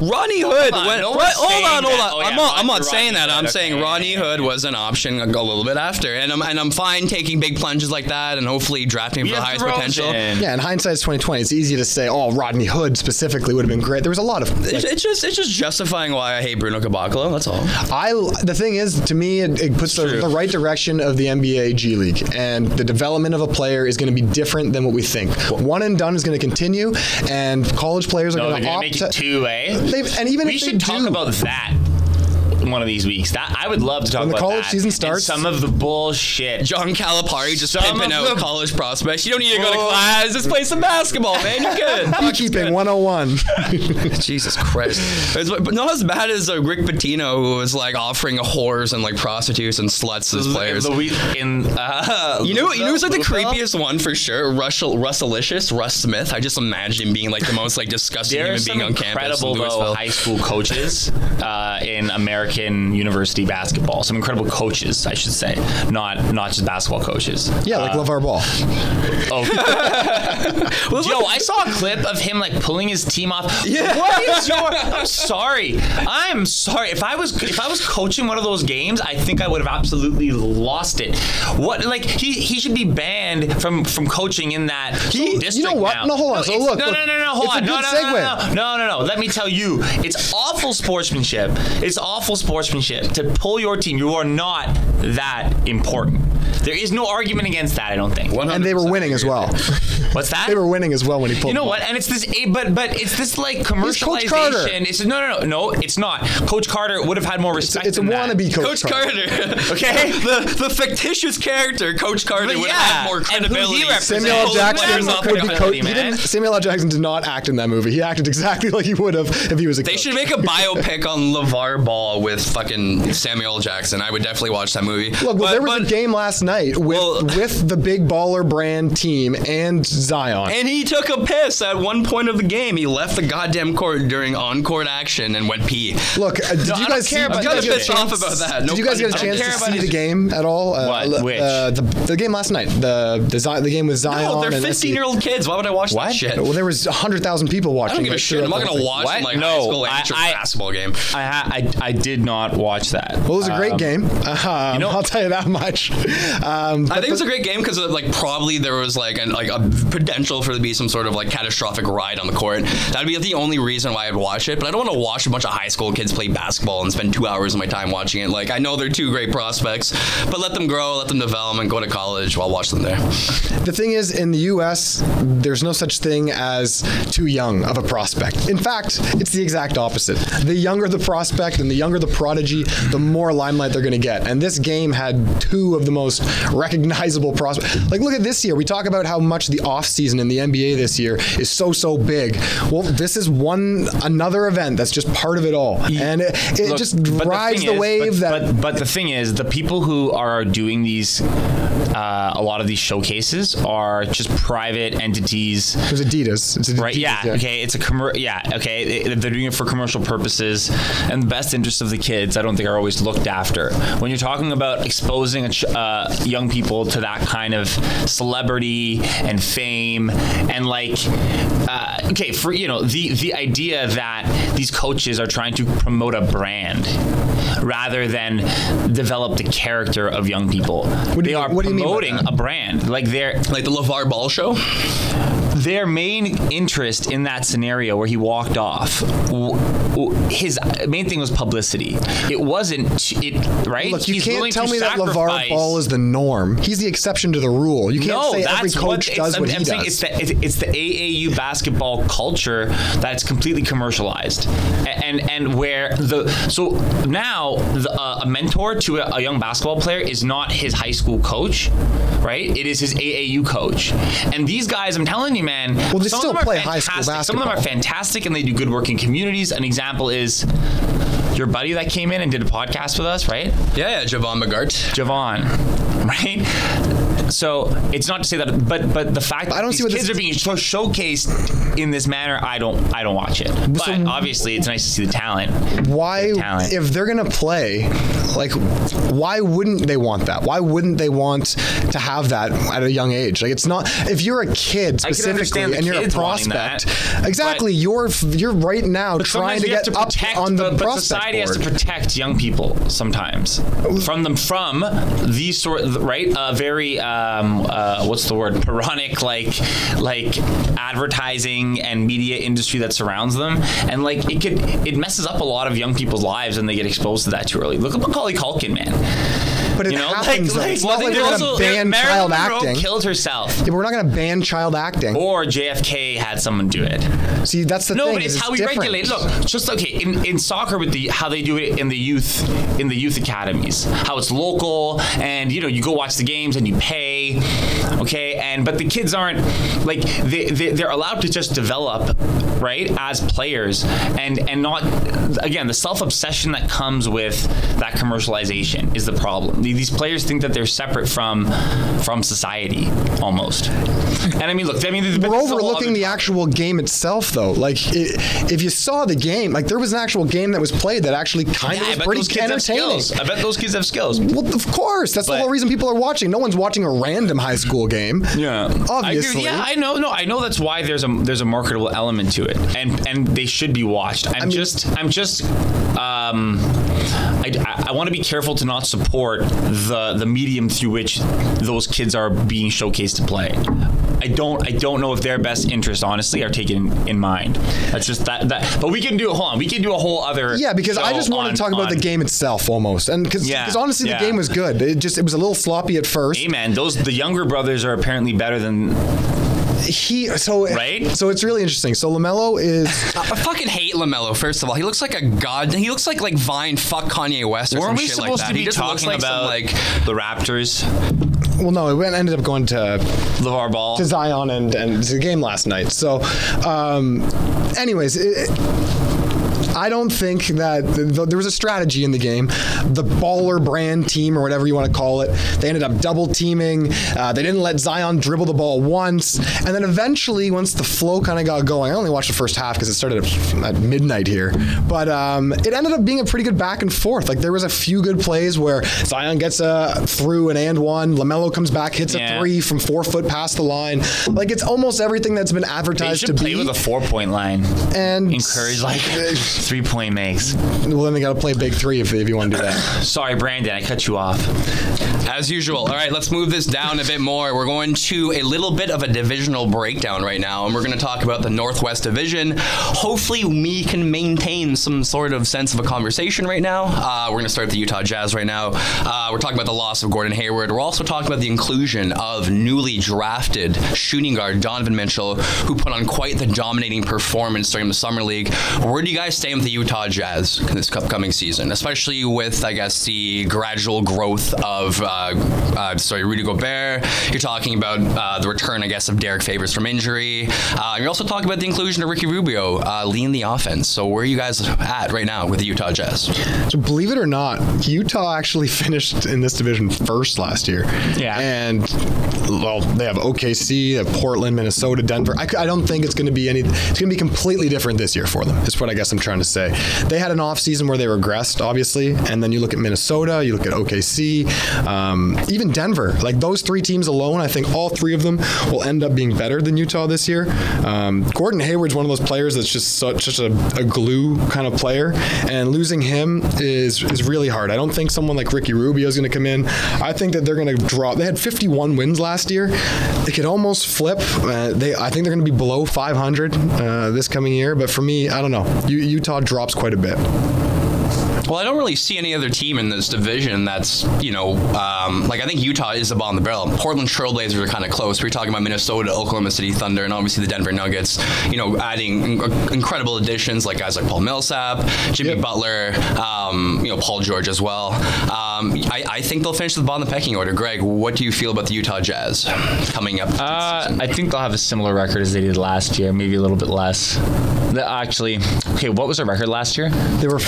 Rodney Hood on, went. no what- one's hold on, hold on. Oh, yeah, I'm not. I'm not saying that. Hood, I'm okay, saying yeah, Rodney Hood was an option a, a little bit after, and I'm and I'm fine taking big plunges like that, and hopefully drafting for the highest throws potential. in. yeah, in hindsight, it's 2020. It's easy to say, "Oh, Rodney Hood specifically would have been great." There was a lot of. It's, it's just it's just justifying why I hate Bruno Caboclo. That's all. I the thing is, to me, it, it puts the, the right direction of the NBA G League, and the development of a player is going to be different than what we think. One and done is going to continue, and college players are no, going to opt to. two, eh? And even we if they should talk do- about that one of these weeks. That I would love to talk When the about college that. season and starts- some of the bullshit. John Calipari just Some pimping of out the- college prospects. You don't need to go to class. Just play some basketball, man. You're good. Beekeeping 101. Jesus Christ. It's, but not as bad as uh, Rick Pitino, who was like offering whores and like prostitutes and sluts as players. The week in uh, You know, you know who's like the Louisville? creepiest one for sure? Russell, Russelicious, Russ Smith. I just imagine him being like the most like disgusting There are human some being on campus in incredible though Louisville. high school coaches uh, in American university basketball. Some incredible coaches, I should say, not not just basketball coaches. yeah, like uh, LeVar Ball. Oh, Joe, I saw a clip of him like pulling his team off. Yeah. What is your? I'm sorry. I'm sorry. If I was if I was coaching one of those games, I think I would have absolutely lost it. What like he he should be banned from from coaching in that He- you know what? now. No, hold on. So look, no, look, no, no, no, hold on. No, no, no, segue. no, no, no, no. Let me tell you, it's awful sportsmanship. It's awful sportsmanship to pull your team. You are not that important. There is no argument against that. I don't think. And they were winning as well. What's that? they were winning as well when he pulled You know what? ball. And it's this, eh, but but it's this like Coach Carter. commercialization. It's no, no, no, no. It's not. Coach Carter would have had more respect. It's a than that. wannabe Coach, Coach Carter. Okay. the the fictitious character, Coach Carter, But would yeah, have more and who he credibility. Samuel L. Jackson there's would be coach. man. didn't, Samuel L. Jackson did not act in that movie. He acted exactly like he would have if he was a They coach. should make a biopic on LeVar Ball with fucking Samuel Jackson. I would definitely watch that movie. Look, well, But- there was but- a game last night with Well- with the big baller brand team and Zion. And he took a piss at one point of the game. He left the goddamn court during on-court action and went pee. Look, uh, did No, you guys care Did about you I'm kinda pissed off about that. No did you guys get a chance to intended. I don't see the game at all? Uh, What? l- Which? Uh, the the game last night. The the, Zi- the game with Zion. No, they're 15-year-old kids. Why would I watch What? that shit? Well, there was hundred thousand people watching. I don't give a shit. I'm not gonna watch What? like No, high school amateur I- basketball game. I, I I did not watch that. Well, it was a great Um, game. Um, know- I'll tell you that much. Um, I think it was a great game because like probably there was like an, like a potential for there to be some sort of like catastrophic ride on the court. That'd be the only reason why I'd watch it. But I don't want to watch a bunch of high school kids play basketball and spend two hours of my time watching it. Like I know they're two great prospects, but let them grow, let them develop, and go to college. I'll watch them there. The thing is, in the U.S., there's no such thing as too young of a prospect. In fact, it's the exact opposite. The younger the prospect and the younger the prodigy, the more limelight they're going to get. And this game had two of the most recognizable prospect. Like, look at this year. We talk about how much the offseason in the NBA this year is so, so big. Well, this is one, another event that's just part of it all. And it, it Look, just thing the, is- wave but, that. But, but the thing is, the people who are doing these, uh, a lot of these showcases are just private entities. It was Adidas. It's Adidas. Right. Yeah. Okay. It's a commer- Yeah. Okay. They're doing it for commercial purposes, and the best interests of the kids, I don't think, are always looked after. When you're talking about exposing ch- uh, young people to that kind of celebrity and fame, and like, uh, okay, for you know, the the idea that these coaches are trying to promote a brand rather than develop the character of young people. do they you- are what do you mean by promoting a brand. Like they're Like the LeVar Ball show? their main interest in that scenario where he walked off his main thing was publicity it wasn't it right Look, you He's can't tell me that LeVar Ball is the norm. He's the exception to the rule. You can't no, say that's every coach it's- does I'm, what I'm he does. it's the it- it's the AAU basketball culture that's completely commercialized, and and where the so now the, uh, a mentor to a, a young basketball player is not his high school coach, right? It is his AAU coach, and these guys, I'm telling you, man. Well, they some still of them are play high school fantastic. Some of them are fantastic, and they do good work in communities. An example is your buddy that came in and did a podcast with us, right? Yeah, yeah, Javon McGart. Javon, right? So it's not to say that, but but the fact that I don't these see what kids this- are being showcased in this manner, I don't I don't watch it. But obviously, it's nice to see the talent. why talent. if they're gonna play like why wouldn't they want that why wouldn't they want to have that at a young age like it's not if you're a kid specifically and you're a prospect that, exactly you're you're right now trying to get to up on the but, but society has to protect young people sometimes from them from these sort right uh, very um, uh, what's the word Puranic like like advertising and media industry that surrounds them. And like it could it messes up a lot of young people's lives and they get exposed to that too early. Look at Macaulay Culkin man but it you know happens though. it's well, not like we're also- gonna ban Marilyn child Monroe acting killed herself Yeah, but we're not gonna ban child acting or JFK had someone do it see that's the no, thing No, but it's is how we different. regulate. Look, just okay in, in soccer with the how they do it in the youth in the youth academies, how it's local, and you know you go watch the games and you pay, okay, and but the kids aren't like they, they they're allowed to just develop right as players and and not again the self obsession that comes with that commercialization is the problem. These players think that they're separate from from society almost, and I mean look, I mean we're this is a whole overlooking other the actual game itself, though. Like, i if you saw the game, like there was an actual game that was played that actually kind Yeah, of I was bet pretty those kids have entertaining. skills. I bet those kids have skills. Well, of course, that's the whole reason people are watching. No one's watching a random high school game. Yeah, I agree. obviously. yeah, I know. No, I know that's why there's a there's a marketable element to it, and and they should be watched. I'm mean- just I'm just um, I, I, I want to be careful to not support the the medium through which those kids are being showcased to play. I don't I don't know if their best interests honestly are taken in mind. That's just that that. But we can do hold on. We can do a whole other. Yeah, because I just want on- to talk about the game itself almost, and because Yeah, honestly yeah. the game was good. It just it was a little sloppy at first. Hey man, those the younger brothers are apparently better than He so Right? So it's really interesting. So LaMelo is I fucking hate LaMelo. First of all, he looks like a god. He looks like like Vine fuck Kanye West or Weren't we shit supposed like that. to be he just looks talking like about some, like the Raptors, well, no, it went- ended up going to LeVar Ball? to Zion and and the game last night. So, um, anyways. It, I don't think that th- th- there was a strategy in the game. The baller brand team, or whatever you want to call it, they ended up double teaming. Uh, they didn't let Zion dribble the ball once. And then eventually, once the flow kind of got going, I only watched the first half because it started at, midnight here. But um, it ended up being a pretty good back and forth. Like there was a few good plays where Zion gets a through an and one. LaMelo comes back, hits Yeah. a three from four foot past the line. Like it's almost everything that's been They advertised should to play be. with a four point line. and Encourage like three point makes. Well, then they got to play big three if, if you want to do that. Sorry, Brandon, I cut you off. As usual. All right, let's move this down a bit more. We're going to a little bit of a divisional breakdown right now, and we're going to talk about the Northwest Division. Hopefully, we can maintain some sort of sense of a conversation right now. Uh, we're going to start with the Utah Jazz right now. Uh, we're talking about the loss of Gordon Hayward. We're also talking about the inclusion of newly drafted shooting guard Donovan Mitchell, who put on quite the dominating performance during the Summer League. Where do you guys stand with the Utah Jazz this upcoming season, especially with, I guess, the gradual growth of uh, uh, uh, sorry, Rudy Gobert. You're talking about uh, the return, I guess, of Derrick Favors from injury. Uh, you're also talking about the inclusion of Ricky Rubio uh, leading the offense. So where are you guys at right now with the Utah Jazz? So believe it or not, Utah actually finished in this division first last year. Yeah. And well, they have OKC, they have Portland, Minnesota, Denver. I, I don't think it's going to be any. It's going to be completely different this year for them. Is what I guess I'm trying to say. They had an off season where they regressed, obviously, and then you look at Minnesota, you look at OKC, um, even Denver. Like those three teams alone, I think all three of them will end up being better than Utah this year. Um, Gordon Hayward's one of those players that's just such, such a, a glue kind of player, and losing him is is really hard. I don't think someone like Ricky Rubio is going to come in. I think that they're going to drop. They had 51 wins last year. They could almost flip. Uh, they, I think they're going to be below 500 uh, this coming year. But for me, I don't know. U- Utah drops quite a bit. Well, I don't really see any other team in this division that's, you know, um, like I think Utah is the bottom of the barrel. Portland Trailblazers are kind of close. We're talking about Minnesota, Oklahoma City Thunder, and obviously the Denver Nuggets, you know, adding in- incredible additions like guys like Paul Millsap, Jimmy Yep. Butler, um, you know, Paul George as well. Um, I, I think they'll finish at the bottom of the pecking order. Greg, what do you feel about the Utah Jazz coming up? Uh. I think they'll have a similar record as they did last year, maybe a little bit less. The, actually, okay, what was their record last year? They were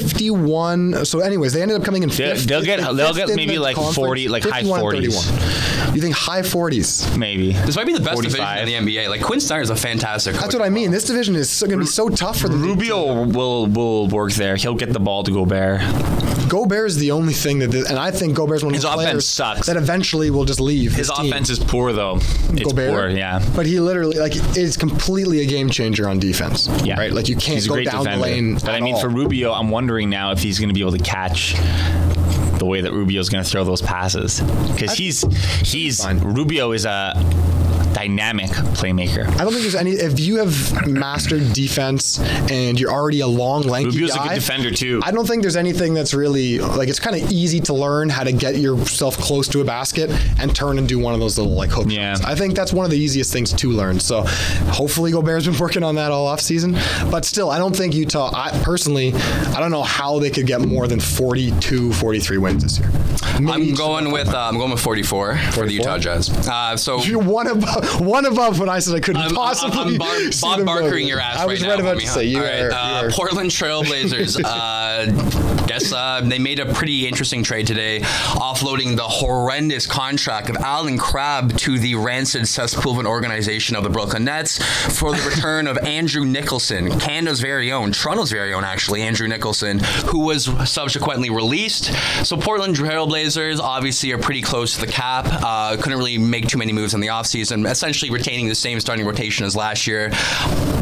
51. So, anyways, they ended up coming in They'll- fifth. they'll get- fifth they'll get in maybe the like 40 like high 40s. 31. You think high 40s? Maybe. this might be the best 45. division in the NBA. Like Quin Snyder is a fantastic. That's what I mean. well. This division is going to be so tough for them. Rubio will will work there. He'll get the ball to Gobert. Gobert is the only thing that, and I think Gobert's one of His the offense players sucks. that eventually will just leave. His team. offense is poor though. It's Gobert, poor, yeah. But he literally like is completely a game changer on defense. Yeah. right. Like you can't He's go down defender. the lane. But I mean, all. for Rubio, I'm wondering now if he's going to be able to catch the way that Rubio is going to throw those passes because he's he's fine. Rubio is a dynamic playmaker. I don't think there's any. If you have mastered defense and you're already a long, lanky Rubio's a good defender too. I don't think there's anything that's really like it's kind of easy to learn how to get yourself close to a basket and turn and do one of those little like hook Yeah. shots. I think that's one of the easiest things to learn. So hopefully Gobert's been working on that all off season. But still, I don't think Utah. I personally, I don't know how they could get more than 42, 43 wins this year. Maybe I'm going with uh, I'm going with 44 for the Utah Jazz. Uh, so You're one above, one above when I said I couldn't I'm, possibly. I'm, I'm bar- Bob Barkering your ass I was right, right about to say you All right, are. uh, you are Portland Trailblazers. uh, guess uh, they made a pretty interesting trade today, offloading the horrendous contract of Allen Crabbe to the rancid cesspool organization of the Brooklyn Nets for the return of Andrew Nicholson, Canada's very own, Toronto's very own, actually, Andrew Nicholson, who was subsequently released. So Portland Trailblazers obviously are pretty close to the cap. Uh, couldn't really make too many moves in the offseason, essentially retaining the same starting rotation as last year,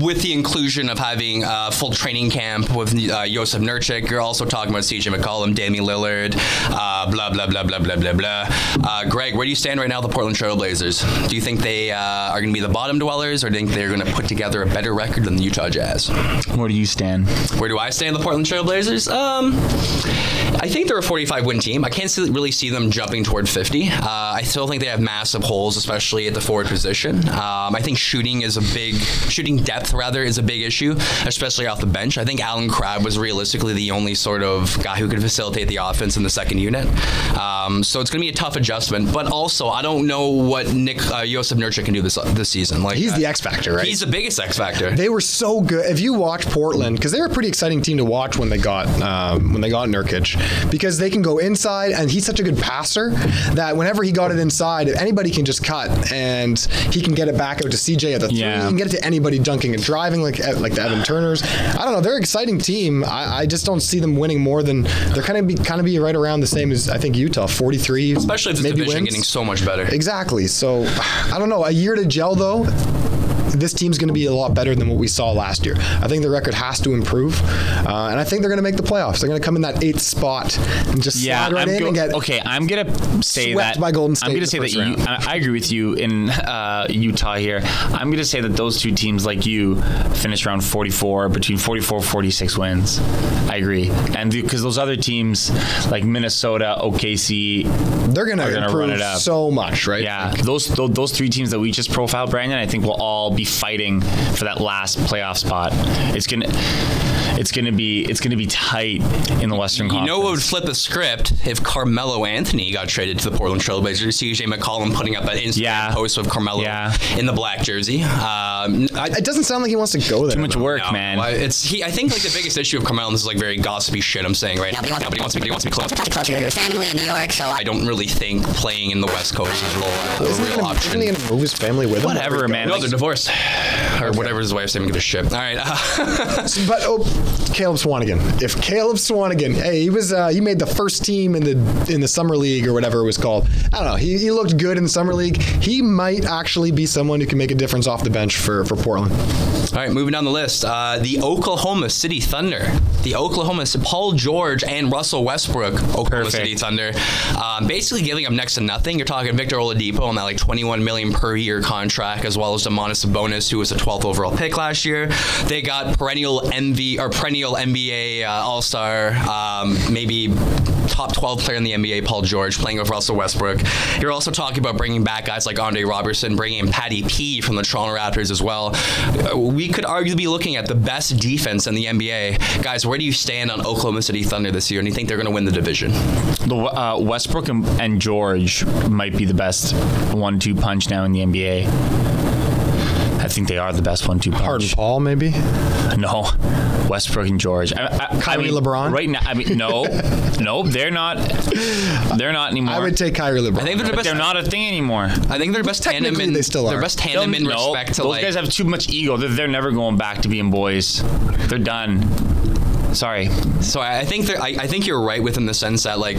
with the inclusion of having a full training camp with uh, Jusuf Nurkic. You're also talking about CJ McCollum, Damian Lillard, uh, blah, blah, blah, blah, blah, blah, blah. Uh, Greg, where do you stand right now with the Portland Trailblazers? Do you think they uh, are going to be the bottom dwellers, or do you think they're going to put together a better record than the Utah Jazz? Where do you stand? Where do I stand, the Portland Trailblazers? Um, I think they're a 45 win team. I can't see, really see them jumping toward 50. Uh, I still think they have massive holes, especially at the forward position. Um, I think shooting is a big shooting depth rather is a big issue, especially off the bench. I think Allen Crabbe was realistically the only sort of guy who could facilitate the offense in the second unit. Um, so it's going to be a tough adjustment. But also, I don't know what Nick uh, Jusuf Nurkic can do this this season. Like He's uh, the X factor, right? He's the biggest X factor. They were so good. If you watch Portland, because they're a pretty exciting team to watch when they got um, when they got Nurkic, because they can go inside, and he's such a good passer that whenever he got it inside, anybody can just cut, and he can get it back out to CJ at the three. Yeah. He can get it to anybody dunking and driving, like like the Evan Turners. I don't know. They're an exciting team. I, I just don't see them winning more than they're kind of be kind of be right around the same as I think Utah, forty three, Especially if this maybe division wins. getting so much better. Exactly. So I don't know. A year to gel though. This team's going to be a lot better than what we saw last year. I think the record has to improve, uh, and I think they're going to make the playoffs. They're going to come in that eighth spot and just Yeah, slide right I'm in go- and get okay. I'm gonna say that by Golden State I'm gonna say that you. I, I agree with you in uh, Utah here. I'm gonna say that those two teams, like you, finished around 44, between 44 46 wins. I agree, and because those other teams like Minnesota, OKC, they're going to improve run it up. so much, right? yeah, those, those those three teams that we just profiled, Brandon, I think will all be fighting for that last playoff spot. It's gonna it's gonna be it's gonna be tight in the Western You Conference. know what would flip the script if Carmelo Anthony got traded to the Portland Trailblazers? CJ McCollum putting up that Instagram Yeah. post of Carmelo Yeah. in the black jersey. Um, I, It doesn't sound like he wants to go there. Too much though. work, no, man. why- It's he. I think like the biggest issue of Carmelo. and This is like very gossipy shit. I'm saying right now, but he wants to be. He wants to be close. closer to his family in New York, so I don't really think playing in the West Coast is a real, a Isn't he real gonna- option. Isn't he going to move his family with him? Whatever, man. no, they're divorced, or whatever his wife's saying. Give a shit. All right. uh, But oh, Caleb Swanigan. If Caleb Swanigan, hey, he was uh, he made the first team in the in the summer league or whatever it was called. I don't know. He, he looked good in the summer league. He might actually be someone who can make a difference off the bench for for Portland. All right, moving down the list. Uh, the Oklahoma City Thunder. The Oklahoma Paul George and Russell Westbrook, Oklahoma Perfect. City Thunder, um, basically giving up next to nothing. You're talking Victor Oladipo on that like 21 million per year contract, as well as Domantas Sabonis, who was a 12th overall pick last year. They got perennial MV or perennial NBA uh, All Star, um, maybe top 12 player in the NBA, Paul George, playing with Russell Westbrook. You're also talking about bringing back guys like Andre Roberson, bringing in Patty P from the Toronto Raptors as well. Uh, We could arguably be looking at the best defense in the NBA. Guys, where do you stand on Oklahoma City Thunder this year? And you think they're going to win the division? The uh, Westbrook and, and George might be the best one-two punch now in the NBA. I think they are the best one-two punch. Harden Paul, maybe. No, Westbrook and George. I, I, I Kyrie mean, LeBron? Right now, I mean, no, no, they're not. They're not anymore. I would take Kyrie LeBron. I think they're the best. they're not a thing anymore. I think they're best tandem Technically, in. they still They're are. best tandem in no, respect to those like. guys have too much ego. They're, they're never going back to being boys. They're done. Sorry. So I think I, I think you're right within the sense that like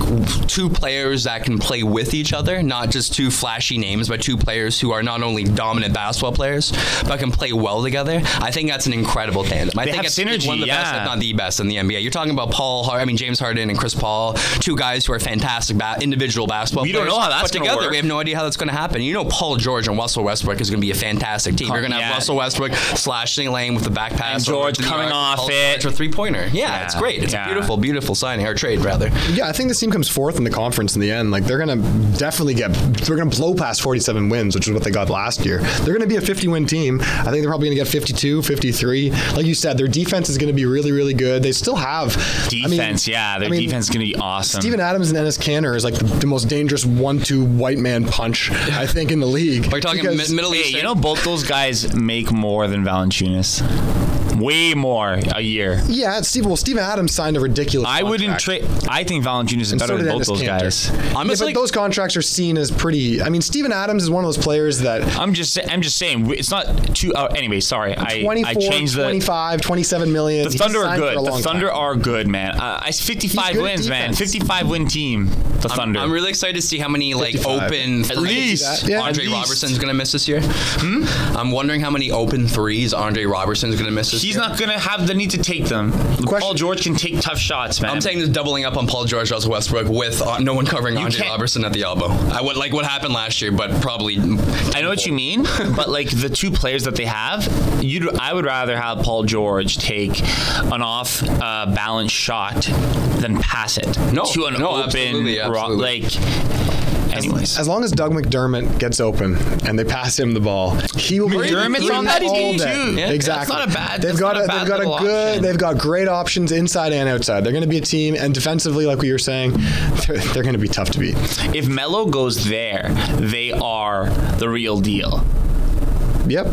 two players that can play with each other, not just two flashy names, but two players who are not only dominant basketball players but can play well together. I think that's an incredible tandem. I They think have it's synergy, one of the best, yeah. if not the best, in the NBA. You're talking about Paul, Har- I mean James Harden and Chris Paul, two guys who are fantastic ba- individual basketball. Players. We don't know how that's but together. work. We have no idea how that's going to happen. You know, Paul George and Russell Westbrook is going to be a fantastic team. You're going to have yeah. Russell Westbrook slashing lane with the back pass, And George over to the coming arc, off Paul it. for a three pointer. Yeah, Yeah, it's great. It's yeah. a beautiful, beautiful signing or trade rather. Yeah, I think this team comes fourth in the conference in the end. Like they're gonna definitely get, they're gonna blow past 47 wins, which is what they got last year. They're gonna be a 50 win team. I think they're probably gonna get 52, 53. Like you said, their defense is gonna be really, really good. They still have I mean- Defense, yeah, their I mean, defense is going to be awesome. Steven Adams and Enes Kanter is like the, the most dangerous one-two white man punch I think in the league. We're talking Because- mi- Middle Hey, East. you know both those guys make more than Valanciunas. Way more a year. Yeah, Steve. Well, Steven Adams signed a ridiculous. I wouldn't trade. I think Valanciunas is And better so than both Enes those Kanter. guys. I'm yeah, just but like those contracts are seen as pretty. I mean, Steven Adams is one of those players that I'm just. I'm just saying. It's not too. Uh, anyway, sorry. I I changed the. 25, 27 million. The Thunder are good. The Thunder time. are good, man. Uh, I 55 good at wins, man. 55 win team. The I'm, Thunder. I'm really excited to see how many like 55. open At threes least. Yeah, Andre at least. Roberson's going to miss this year. I'm wondering how many open threes Andre Roberson's going to miss this He's year. not gonna have the need to take them. Paul George can take tough shots, man. I'm saying just doubling up on Paul George, Russell Westbrook with uh, no one covering Andre can't- Roberson at the elbow. I would like what happened last year, but probably. I know what you mean, but like the two players that they have, you I would rather have Paul George take an off uh, balance shot than pass it No, to an no, open absolutely, ro- like. Anyways, As long as Doug McDermott gets open and they pass him the ball, he will be McDermott's three on that all team, day. too. Yeah, exactly. that's not a bad- They've got a a, they've got a good. option. They've got great options inside and outside. They're going to be a team, and defensively, like we were saying, they're, they're going to be tough to beat. if Melo goes there, they are the real deal. Yep.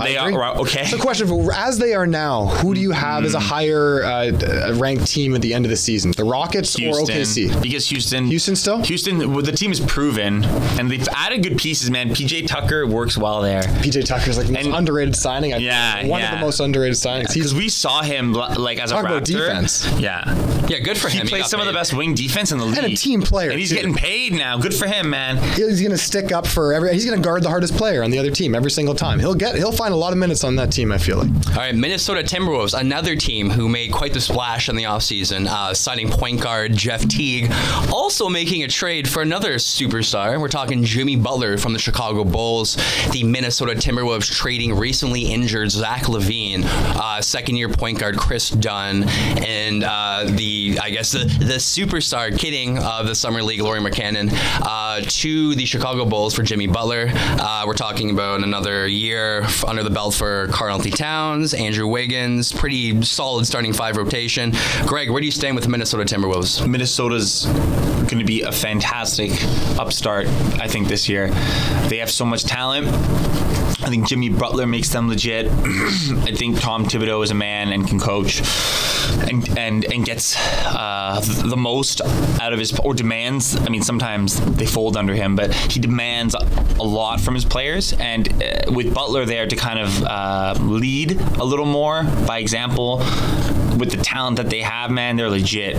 I They agree. are right, okay. So, question for as they are now, who do you have Hmm. as a higher uh, ranked team at the end of the season? The Rockets Houston, or OKC? because Houston, Houston still? Houston, well, the team is proven, and they've added good pieces. Man, PJ Tucker works well there. PJ Tucker's like the most underrated signing. I Yeah, think. one of the most underrated signings. He's Because we saw him like as a Talk Raptor. about defense. Yeah, Yeah, good for him. he him. plays got some of the best wing defense in the league, And a team player, and he's too. getting paid now. Good for him, man. he's going to stick up for every. He's going to guard the hardest player on the other team every single time. He'll get. He'll find a lot of minutes on that team. I feel like. All right, Minnesota Timberwolves, another team who made quite the splash in the offseason, uh, signing point guard Jeff Teague, also making a trade for another superstar. We're talking Jimmy Butler from the Chicago Bulls. The Minnesota Timberwolves trading recently injured Zach LaVine, uh, second year point guard Kris Dunn, and uh, the, I guess, the, the superstar kidding of the Summer League, Lauri Markkanen, uh, to the Chicago Bulls for Jimmy Butler. Uh, we're talking about another year, under the belt for Karl Anthony Towns, Andrew Wiggins, pretty solid starting five rotation. Greg, where do you stand with the Minnesota Timberwolves? Minnesota's going to be a fantastic upstart, I think, this year. They have so much talent. I think Jimmy Butler makes them legit. I think Tom Thibodeau is a man and can coach and and and gets uh, the most out of his or demands. I mean, sometimes they fold under him, but he demands a lot from his players. And uh, with Butler there to kind of uh, lead a little more by example, with the talent that they have, man, they're legit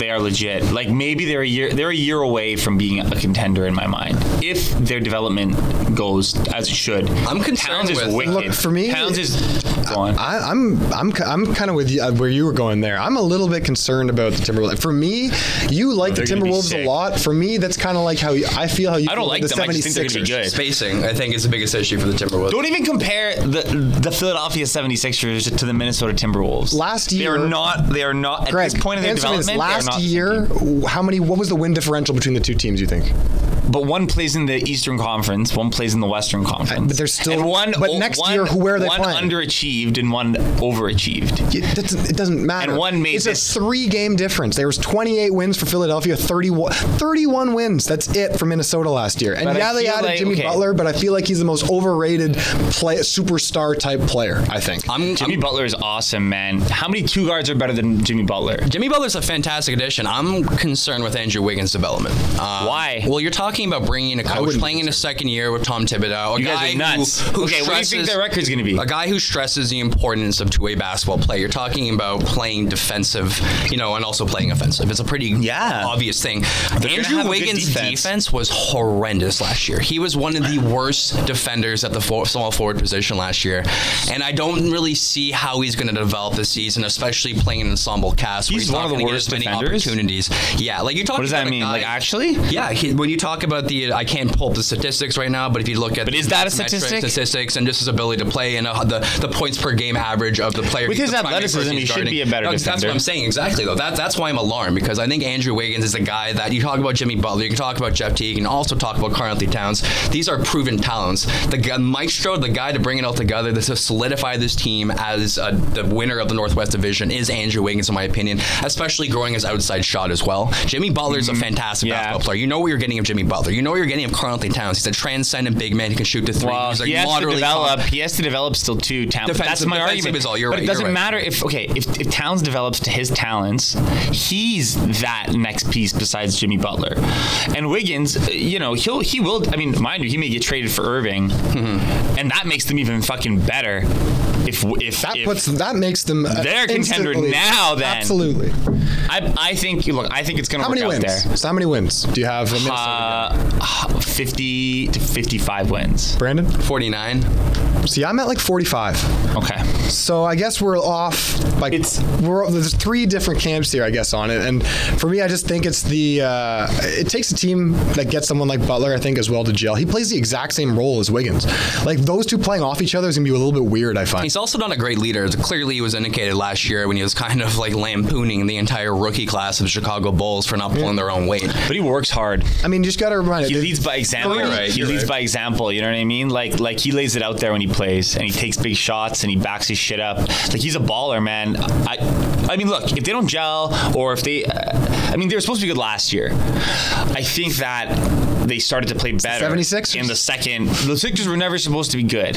they are legit. Like maybe they're a year they're a year away from being a contender in my mind if their development goes as it should. I'm concerned Towns is with- wicked. Look, for me- Towns is go on. I, I'm I'm I'm kind of with you uh, where you were going there. I'm a little bit concerned about the Timberwolves. For me, you like the they're gonna be Timberwolves a lot. For me, that's kind of like how you, I feel how you. I don't like about them. I the just think they're gonna be 76ers. good. Spacing, I think, is the biggest issue for the Timberwolves. Don't even compare the the Philadelphia 76ers to the Minnesota Timberwolves. Last year, they year- are not. They are not at Greg, this point in their answer me this. development. they are Last not year, how many? What was the win differential between the two teams? You think? But one plays in the Eastern Conference, one plays in the Western Conference. but there's still- and one. but next one- year, who- where are they one playing? underachieved and one overachieved. It doesn't, it doesn't matter. And one made it's this- a three-game difference. There was 28 wins for Philadelphia, 31, 31 wins. That's it for Minnesota last year. And But yeah, they added like- Jimmy okay. Butler, but I feel like he's the most overrated play, superstar type player. I think. I'm, Jimmy I'm- Butler is awesome, man. How many two guards are better than Jimmy Butler? Jimmy Butler's a fantastic addition. I'm concerned with Andrew Wiggins' development. Um, Why? Well, you're talking about bringing in a coach, playing in a second year with Tom Thibodeau. A You guy guys are nuts. Who, who okay, what do you stresses, think their record's going to be? A guy who stresses the importance of two-way basketball play. You're talking about playing defensive, you know, and also playing offensive. It's a pretty Yeah. obvious thing. gonna Andrew have good Wiggins' defense. defense. was horrendous last year. He was one of the worst defenders at the for- small forward position last year, and I don't really see how he's going to develop this season, especially playing an ensemble cast. where He's he's one not of the gonna get worst as many defenders? opportunities. Yeah, like you're talking. What does that about a mean? guy- Like actually? yeah, he, when you talk about the, I can't pull up the statistics right now, but if you look at But the is that a statistic? statistics and just his ability to play and uh, the the points per game average of the player. With his athleticism, he should be a better No, That's what I'm saying exactly though. That that's why I'm alarmed because I think Andrew Wiggins is a guy that you talk about Jimmy Butler, you can talk about Jeff Teague, and also talk about Anthony Towns. These are proven talents. The guy, maestro, the guy to bring it all together, to solidify this team as uh, the winner of the Northwest Division is Andrew Wiggins, in my opinion. Especially growing his outside shot as well. Jimmy Butler is a fantastic Mm-hmm. Yeah. basketball player. You know what you're getting of Jimmy Butler. You know what you're getting of Karl Anthony Towns. He's a transcendent big man. He can shoot the three. Well, He's a he has to develop. He has to develop still too. Talent. That's my defensive argument. is all. You're but right, it doesn't right. matter if okay if, if Towns develops to his talents, he's that next piece besides Jimmy Butler, and Wiggins. uh, You know he'll he will. I mean, mind you, he may get traded for Irving, and that makes them even fucking better. If if that if, puts that makes them uh, They're a contender instantly- now, then. absolutely. I I think you look, I think it's gonna How work many out wins? there. So how many wins do you have? Uh, 50 to 55 wins. Brandon. 49. See, I'm at like 45. Okay. So I guess we're off. Like It's- we're there's three different camps here, I guess, on it. And for me, I just think it's the uh, it takes a team that gets someone like Butler, I think, as well to gel. He plays the exact same role as Wiggins. Like those two playing off each other is gonna be a little bit weird. I find. He's also not a great leader. Clearly, he was indicated last year when he was kind of like lampooning the entire rookie class of the Chicago Bulls for not pulling their own weight. But he works hard. I mean, you just got to remind it. He leads by example. You're right, he leads right. by example. You know what I mean? Like like he lays it out there when he plays, and he takes big shots, and he backs his shit up. Like he's a baller, man. I I mean, look, if they don't gel, or if they, uh, I mean, they were supposed to be good last year. I think that they started to play better 76ers? in the second. The Sixers were never supposed to be good.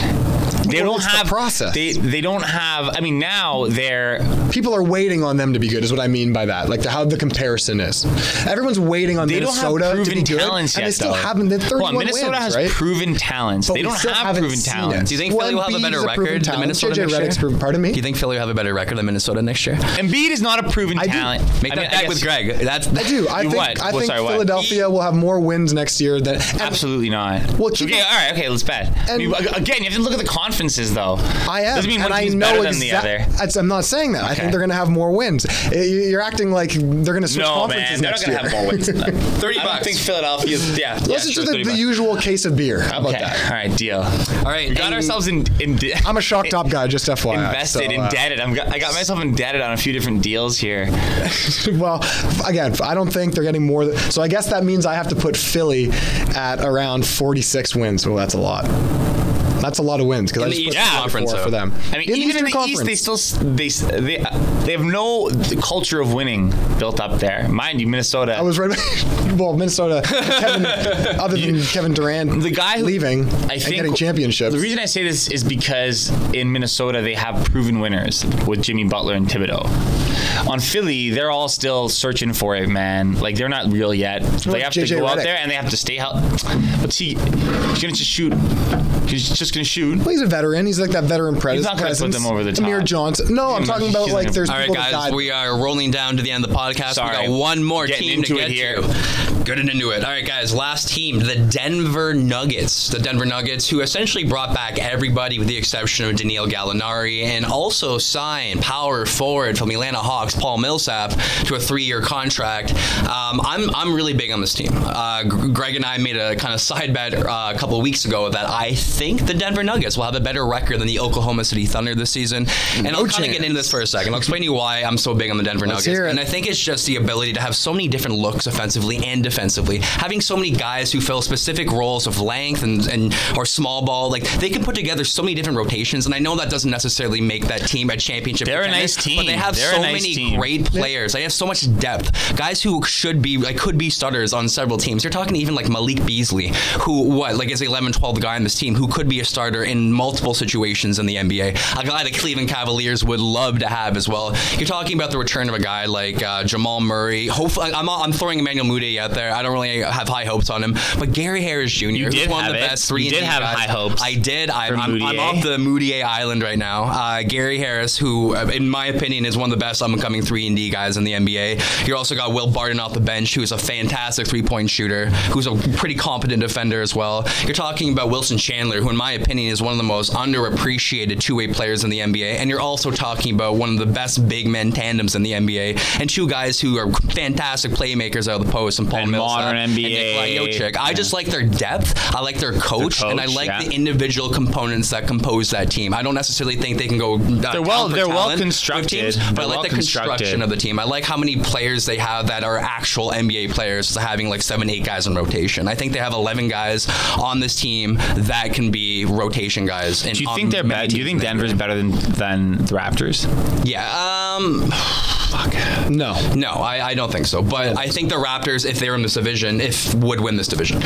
They Well, don't it's the have process. They they don't have. I mean, now they're People are waiting on them to be good, is what I mean by that. Like the, how the comparison is. Everyone's waiting on they don't Minnesota have to proven be good, talents and yet. they still though. haven't. They're Hold 31 on, Minnesota wins, has right? proven talents. But they don't still have haven't proven seen talents. Do you think Well, Philly will have a better a record than. Minnesota JJ next year? proven- pardon me? Do you think Philly will have a better record than Minnesota next year? Embiid is not a proven I do. talent. Make I that mean, I with Greg. That's I do. I think. I think? Philadelphia will have more wins next year than Absolutely not. Well, okay, all right, okay, let's bet. I And- mean, again, you have to look at the conferences, though. I am. Doesn't mean and one I team's know better than the other. I'm not saying that. I think they're going to have more wins. You- You're acting like they're going to switch No, conferences man, they're not next going to year. have more wins than that. 30 I don't think Philadelphia. Yeah, yeah, Listen sure, to the, 30 the usual case of beer. How about Okay, that? all right, deal. all right. We got and- ourselves in. in I'm a shock top guy, just FYI. Invested, so, uh, indebted. I'm, got- I got myself indebted on a few different deals here. well, again, I don't think they're getting more. Than, so I guess that means I have to put Philly at around 46 wins. Well, that's a lot. That's a lot of wins because I just put four Conference, for them. I mean, in even in the East, they still they they they have no culture of winning built up there. Mind you, Minnesota. I was right. well, Minnesota. Kevin, other than Kevin Durant, the guy who- leaving I and think getting championships. The reason I say this is because in Minnesota they have proven winners with Jimmy Butler and Thibodeau. On Philly, they're all still searching for it, man. Like they're not real yet. They have to JJ go out there and they have to stay healthy. But see, he's gonna just shoot. He's just gonna shoot. Well, he's a veteran. He's like that veteran pres- He's not gonna put presence. them over the Amir. Johnson. No, I'm talking about he's like not- there's All right, people that guys, died. we are rolling down to the end of the podcast. Sorry. We got one more Getting team to into get it here. to. Good into it. All right, guys, last team, the Denver Nuggets. The Denver Nuggets, who essentially brought back everybody with the exception of Danilo Gallinari and also signed power forward from the Atlanta Hawks, Paul Millsap, to a three-year contract. Um, I'm, I'm really big on this team. Uh, G- Greg and I made a kind of side bet uh, a couple of weeks ago that I think the Denver Nuggets will have a better record than the Oklahoma City Thunder this season. And I'll kind of get into this for a second. I'll explain to you why I'm so big on the Denver Let's Nuggets. And I think it's just the ability to have so many different looks offensively and defensively. Having so many guys who fill specific roles of length and, and or small ball, like they can put together so many different rotations. And I know that doesn't necessarily make that team a championship. They're a nice team. but they have They're so nice many team. great players. They have so much depth. Guys who should be like could be starters on several teams. You're talking even like Malik Beasley, who what like is the 11, 12 guy on this team who could be a starter in multiple situations in the NBA. A guy the Cleveland Cavaliers would love to have as well. You're talking about the return of a guy like uh, Jamal Murray. Hopefully, I'm, I'm throwing Emmanuel Mudiay out there. I don't really have high hopes on him, but Gary Harris Jr. You did one of the it. best three. You and did have guys. high hopes I did. I, for I'm, I'm off the Mudiay Island right now. Uh, Gary Harris, who uh, in my opinion is one of the best up-and-coming three and D guys in the NBA. You also got Will Barton off the bench, who's a fantastic three-point shooter, who's a pretty competent defender as well. You're talking about Wilson Chandler, who in my opinion is one of the most underappreciated two-way players in the NBA, and you're also talking about one of the best big men tandems in the NBA, and two guys who are fantastic playmakers out of the post, and Paul And Millsap modern and NBA. Nikola Jokic. I just like their depth. I like their coach, and I like yeah. the individual components that compose that team. I don't necessarily think they can go. Uh, They're well- they're well constructed. teams, They're but I like well the construction of the team. I like how many players they have that are actual NBA players, having like seven, eight guys in rotation. I think they have eleven guys on this team that can be rotation guys. In, Do you think they're many better? Do you think Denver's better than than the Raptors? Yeah. Um. Fuck. no. No, I, I don't think so. But I think the Raptors, if they're in this division, if would win this division.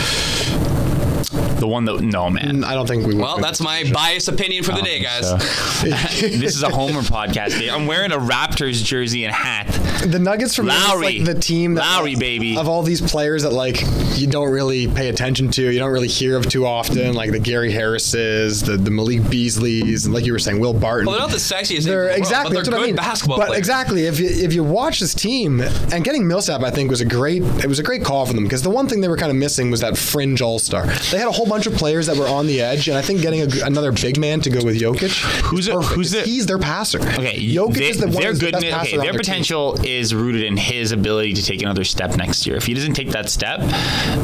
The one that no man. Mm, I don't think we. Well, win that's my division. biased opinion for the day, ah, guys. this is a Homer podcast. Dave. I'm wearing a Raptors jersey and hat. The Nuggets for me is Lowry. like the team that Lowry, baby. of all these players that like you don't really pay attention to, you don't really hear of too often, like the Gary Harrises, the the Malik Beasleys, and like you were saying, Will Barton. Well, they're not the sexiest names They're in the world, exactly but that's they're what I good mean. basketball but players. exactly, if you if you watch this team and getting Millsap, I think was a great it was a great call for them because the one thing they were kind of missing was that fringe all star. They had a whole bunch of players that were on the edge, and I think getting a, another big man to go with Jokic, Who's who's he's their passer. Okay, Jokic they, is the one their who's the Okay, their their team. potential is rooted in his ability to take another step next year. If he doesn't take that step,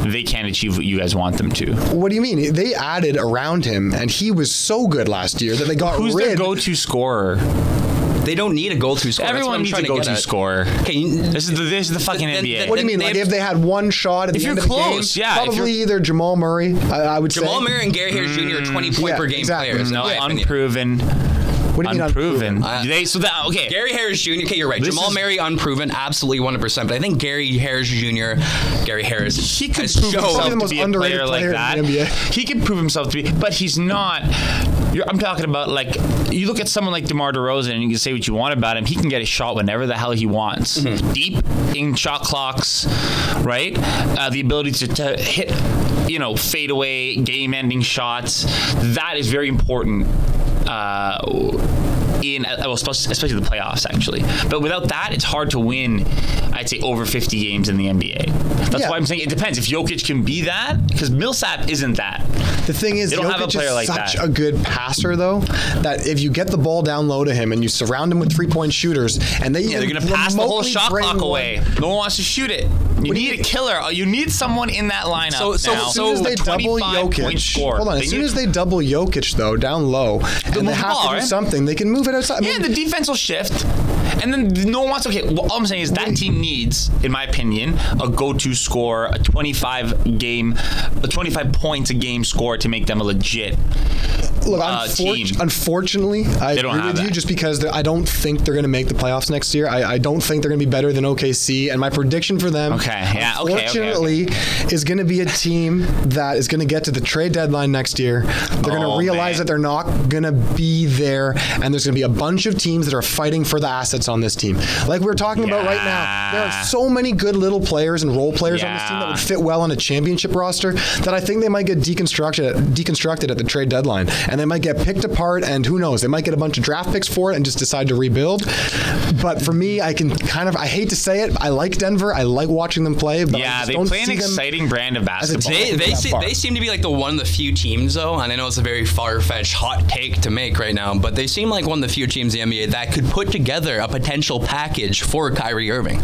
they can't achieve what you guys want them to. What do you mean? They added around him, and he was so good last year that they got Who's rid. their go-to scorer? They don't need a go-to scorer. That's what Everyone needs trying a to go-to at. scorer. Okay, you- This is the this is the fucking Then- NBA. then- what do you mean? they Like have- if they had one shot at the If end you're of the close, game, yeah, probably either Jamal Murray. I, I would Jamal say. Murray and Gary Harris Jr. are 20 point Yeah, per game exactly. players. no, my opinion. unproven. What do you mean unproven. Uh, they so that okay. Gary Harris Jr. Okay, you're right. This Jamal is- Murray unproven, absolutely 100%. But I think Gary Harris Jr. Gary Harris. he could has prove himself Probably the to most be a underrated player like that. in the NBA. He could prove himself to be, but he's not. You're, I'm talking about like you look at someone like DeMar DeRozan, and you can say what you want about him. He can get a shot whenever the hell he wants, Mm-hmm. deep in shot clocks, right? Uh, the ability to, to hit, you know, fade away, game-ending shots. That is very important. Uh, in uh, well, especially especially the playoffs actually. But without that, it's hard to win. I'd say over 50 games in the NBA. That's Yeah. why I'm saying it depends. If Jokic can be that, because Millsap isn't that. The thing is, They don't have a Jokic player is like such that. a good passer, though, that if you get the ball down low to him and you surround him with three point shooters, and they Yeah, they're gonna pass the whole shot bring clock one- away. No one wants to shoot it. You What do you need a killer. Uh, You need someone in that lineup So- so- now. As soon as A they double 25 point Jokic, score. hold on. As soon need- as they double Jokic, though, down low, and they have ball, to do right? something, they can move it outside. I yeah, the defense will shift. And then no one wants. Okay, well, all I'm saying is that team needs, in my opinion, a go-to score, a 25 game, a 25 points a game score to make them a legit. Look, uh, unfor- team. unfortunately, I agree with you just because I don't think they're going to make the playoffs next year. I, I don't think they're going to be better than OKC. And my prediction for them, Okay, yeah, okay, okay, unfortunately, is going to be a team that is going to get to the trade deadline next year. They're going to Oh, realize man. that they're not going to be there, and there's going to be a bunch of teams that are fighting for the assets on this team. Like we we're talking about right now, there are so many good little players and role players on this team that would fit well on a championship roster that I think they might get deconstructed deconstructed at the trade deadline, and they might get picked apart. And who knows? They might get a bunch of draft picks for it and just decide to rebuild. But for me, I can kind of I hate to say it, I like Denver. I like watching them play. But I Yeah, just they don't play an see them- exciting brand of basketball. They they, that se- far. they seem to be like the one of the few teams though, and I know it's a very far fetched hot take to make right now, but they seem like one of the few teams in the NBA that could put together a potential package for Kyrie Irving.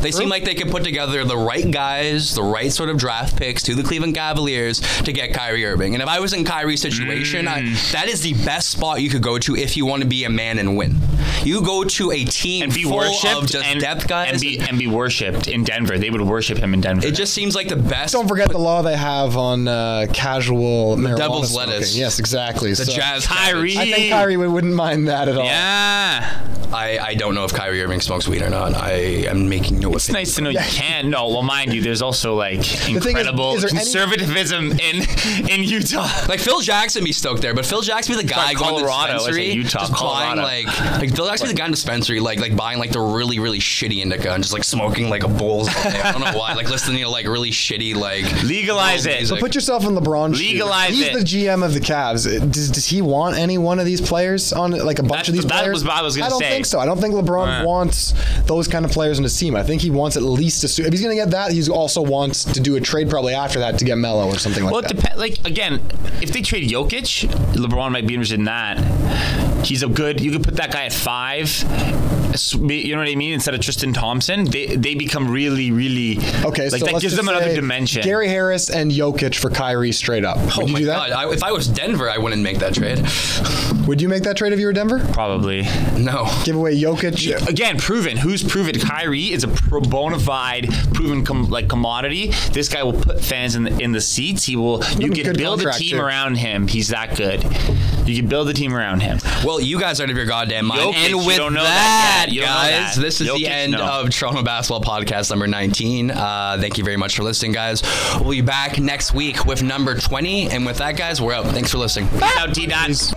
They seem like they could put together the right guys, the right sort of draft picks to the Cleveland Cavaliers to get Kyrie Irving. And if I was in Kyrie's situation, I, Mm. that is the best spot you could go to if you want to be a man and win. You go to a team and be full worshipped of just and, depth guys. and be and be worshipped in Denver. They would worship him in Denver. it just seems like the best. Don't forget the law they have on uh, casual marijuana devil's smoking. lettuce. Yes, exactly. the So Jazz Kyrie. I think Kyrie would- wouldn't mind that at all. yeah. I, I don't know if Kyrie Irving smokes weed or not. I am making no It's nice to know you can. No, well, mind you, there's also like thing is, incredible is there any- conservatism in in Utah. Like Phil Jackson be stoked there, but Phil Jackson be the guy Like going to the Colorado, I say dispensary, Utah, just buying Colorado. like like Phil Jackson be the guy in the dispensary, like like buying like the really really shitty indica and just like smoking like a bowls all day. I don't know why, like listening to like really shitty like Legalize it. music. So put yourself in LeBron's shoes. Legalize He's it. the GM of the Cavs. Does, does he want any one of these players on like a bunch That's- of these that players? was what I was gonna I don't say. think so. I don't think LeBron Right. wants those kind of players on his team. I think he wants at least a. su- If he's going to get that, he also wants to do a trade probably after that to get Melo or something like that. Well, it depends. Like again, if they trade Jokic, LeBron might be interested in that. He's a good. You could put that guy at five. You know what I mean? Instead of Tristan Thompson, they they become really, really Okay, Like so that gives them another dimension. Gary Harris and Jokic for Kyrie straight up. Oh Would Oh you my do that? god! I, if I was Denver, I wouldn't make that trade. Would you make that trade if you were Denver? probably. No. Give away Jokic. Again, proven. Who's proven? Kyrie is a pro bona fide, proven com- like commodity. This guy will put fans in the in the seats. He will. You can build a team too. around him. He's that good. You can build a team around him. Well, you guys are out of your goddamn mind. Jokic, and with don't know that, that yet. You don't know guys, that. this is the end no. of Toronto Basketball Podcast number 19. Uh, thank you very much for listening, guys. We'll be back next week with number 20. And with that, guys, we're out. Thanks for listening. Out, T. Dots.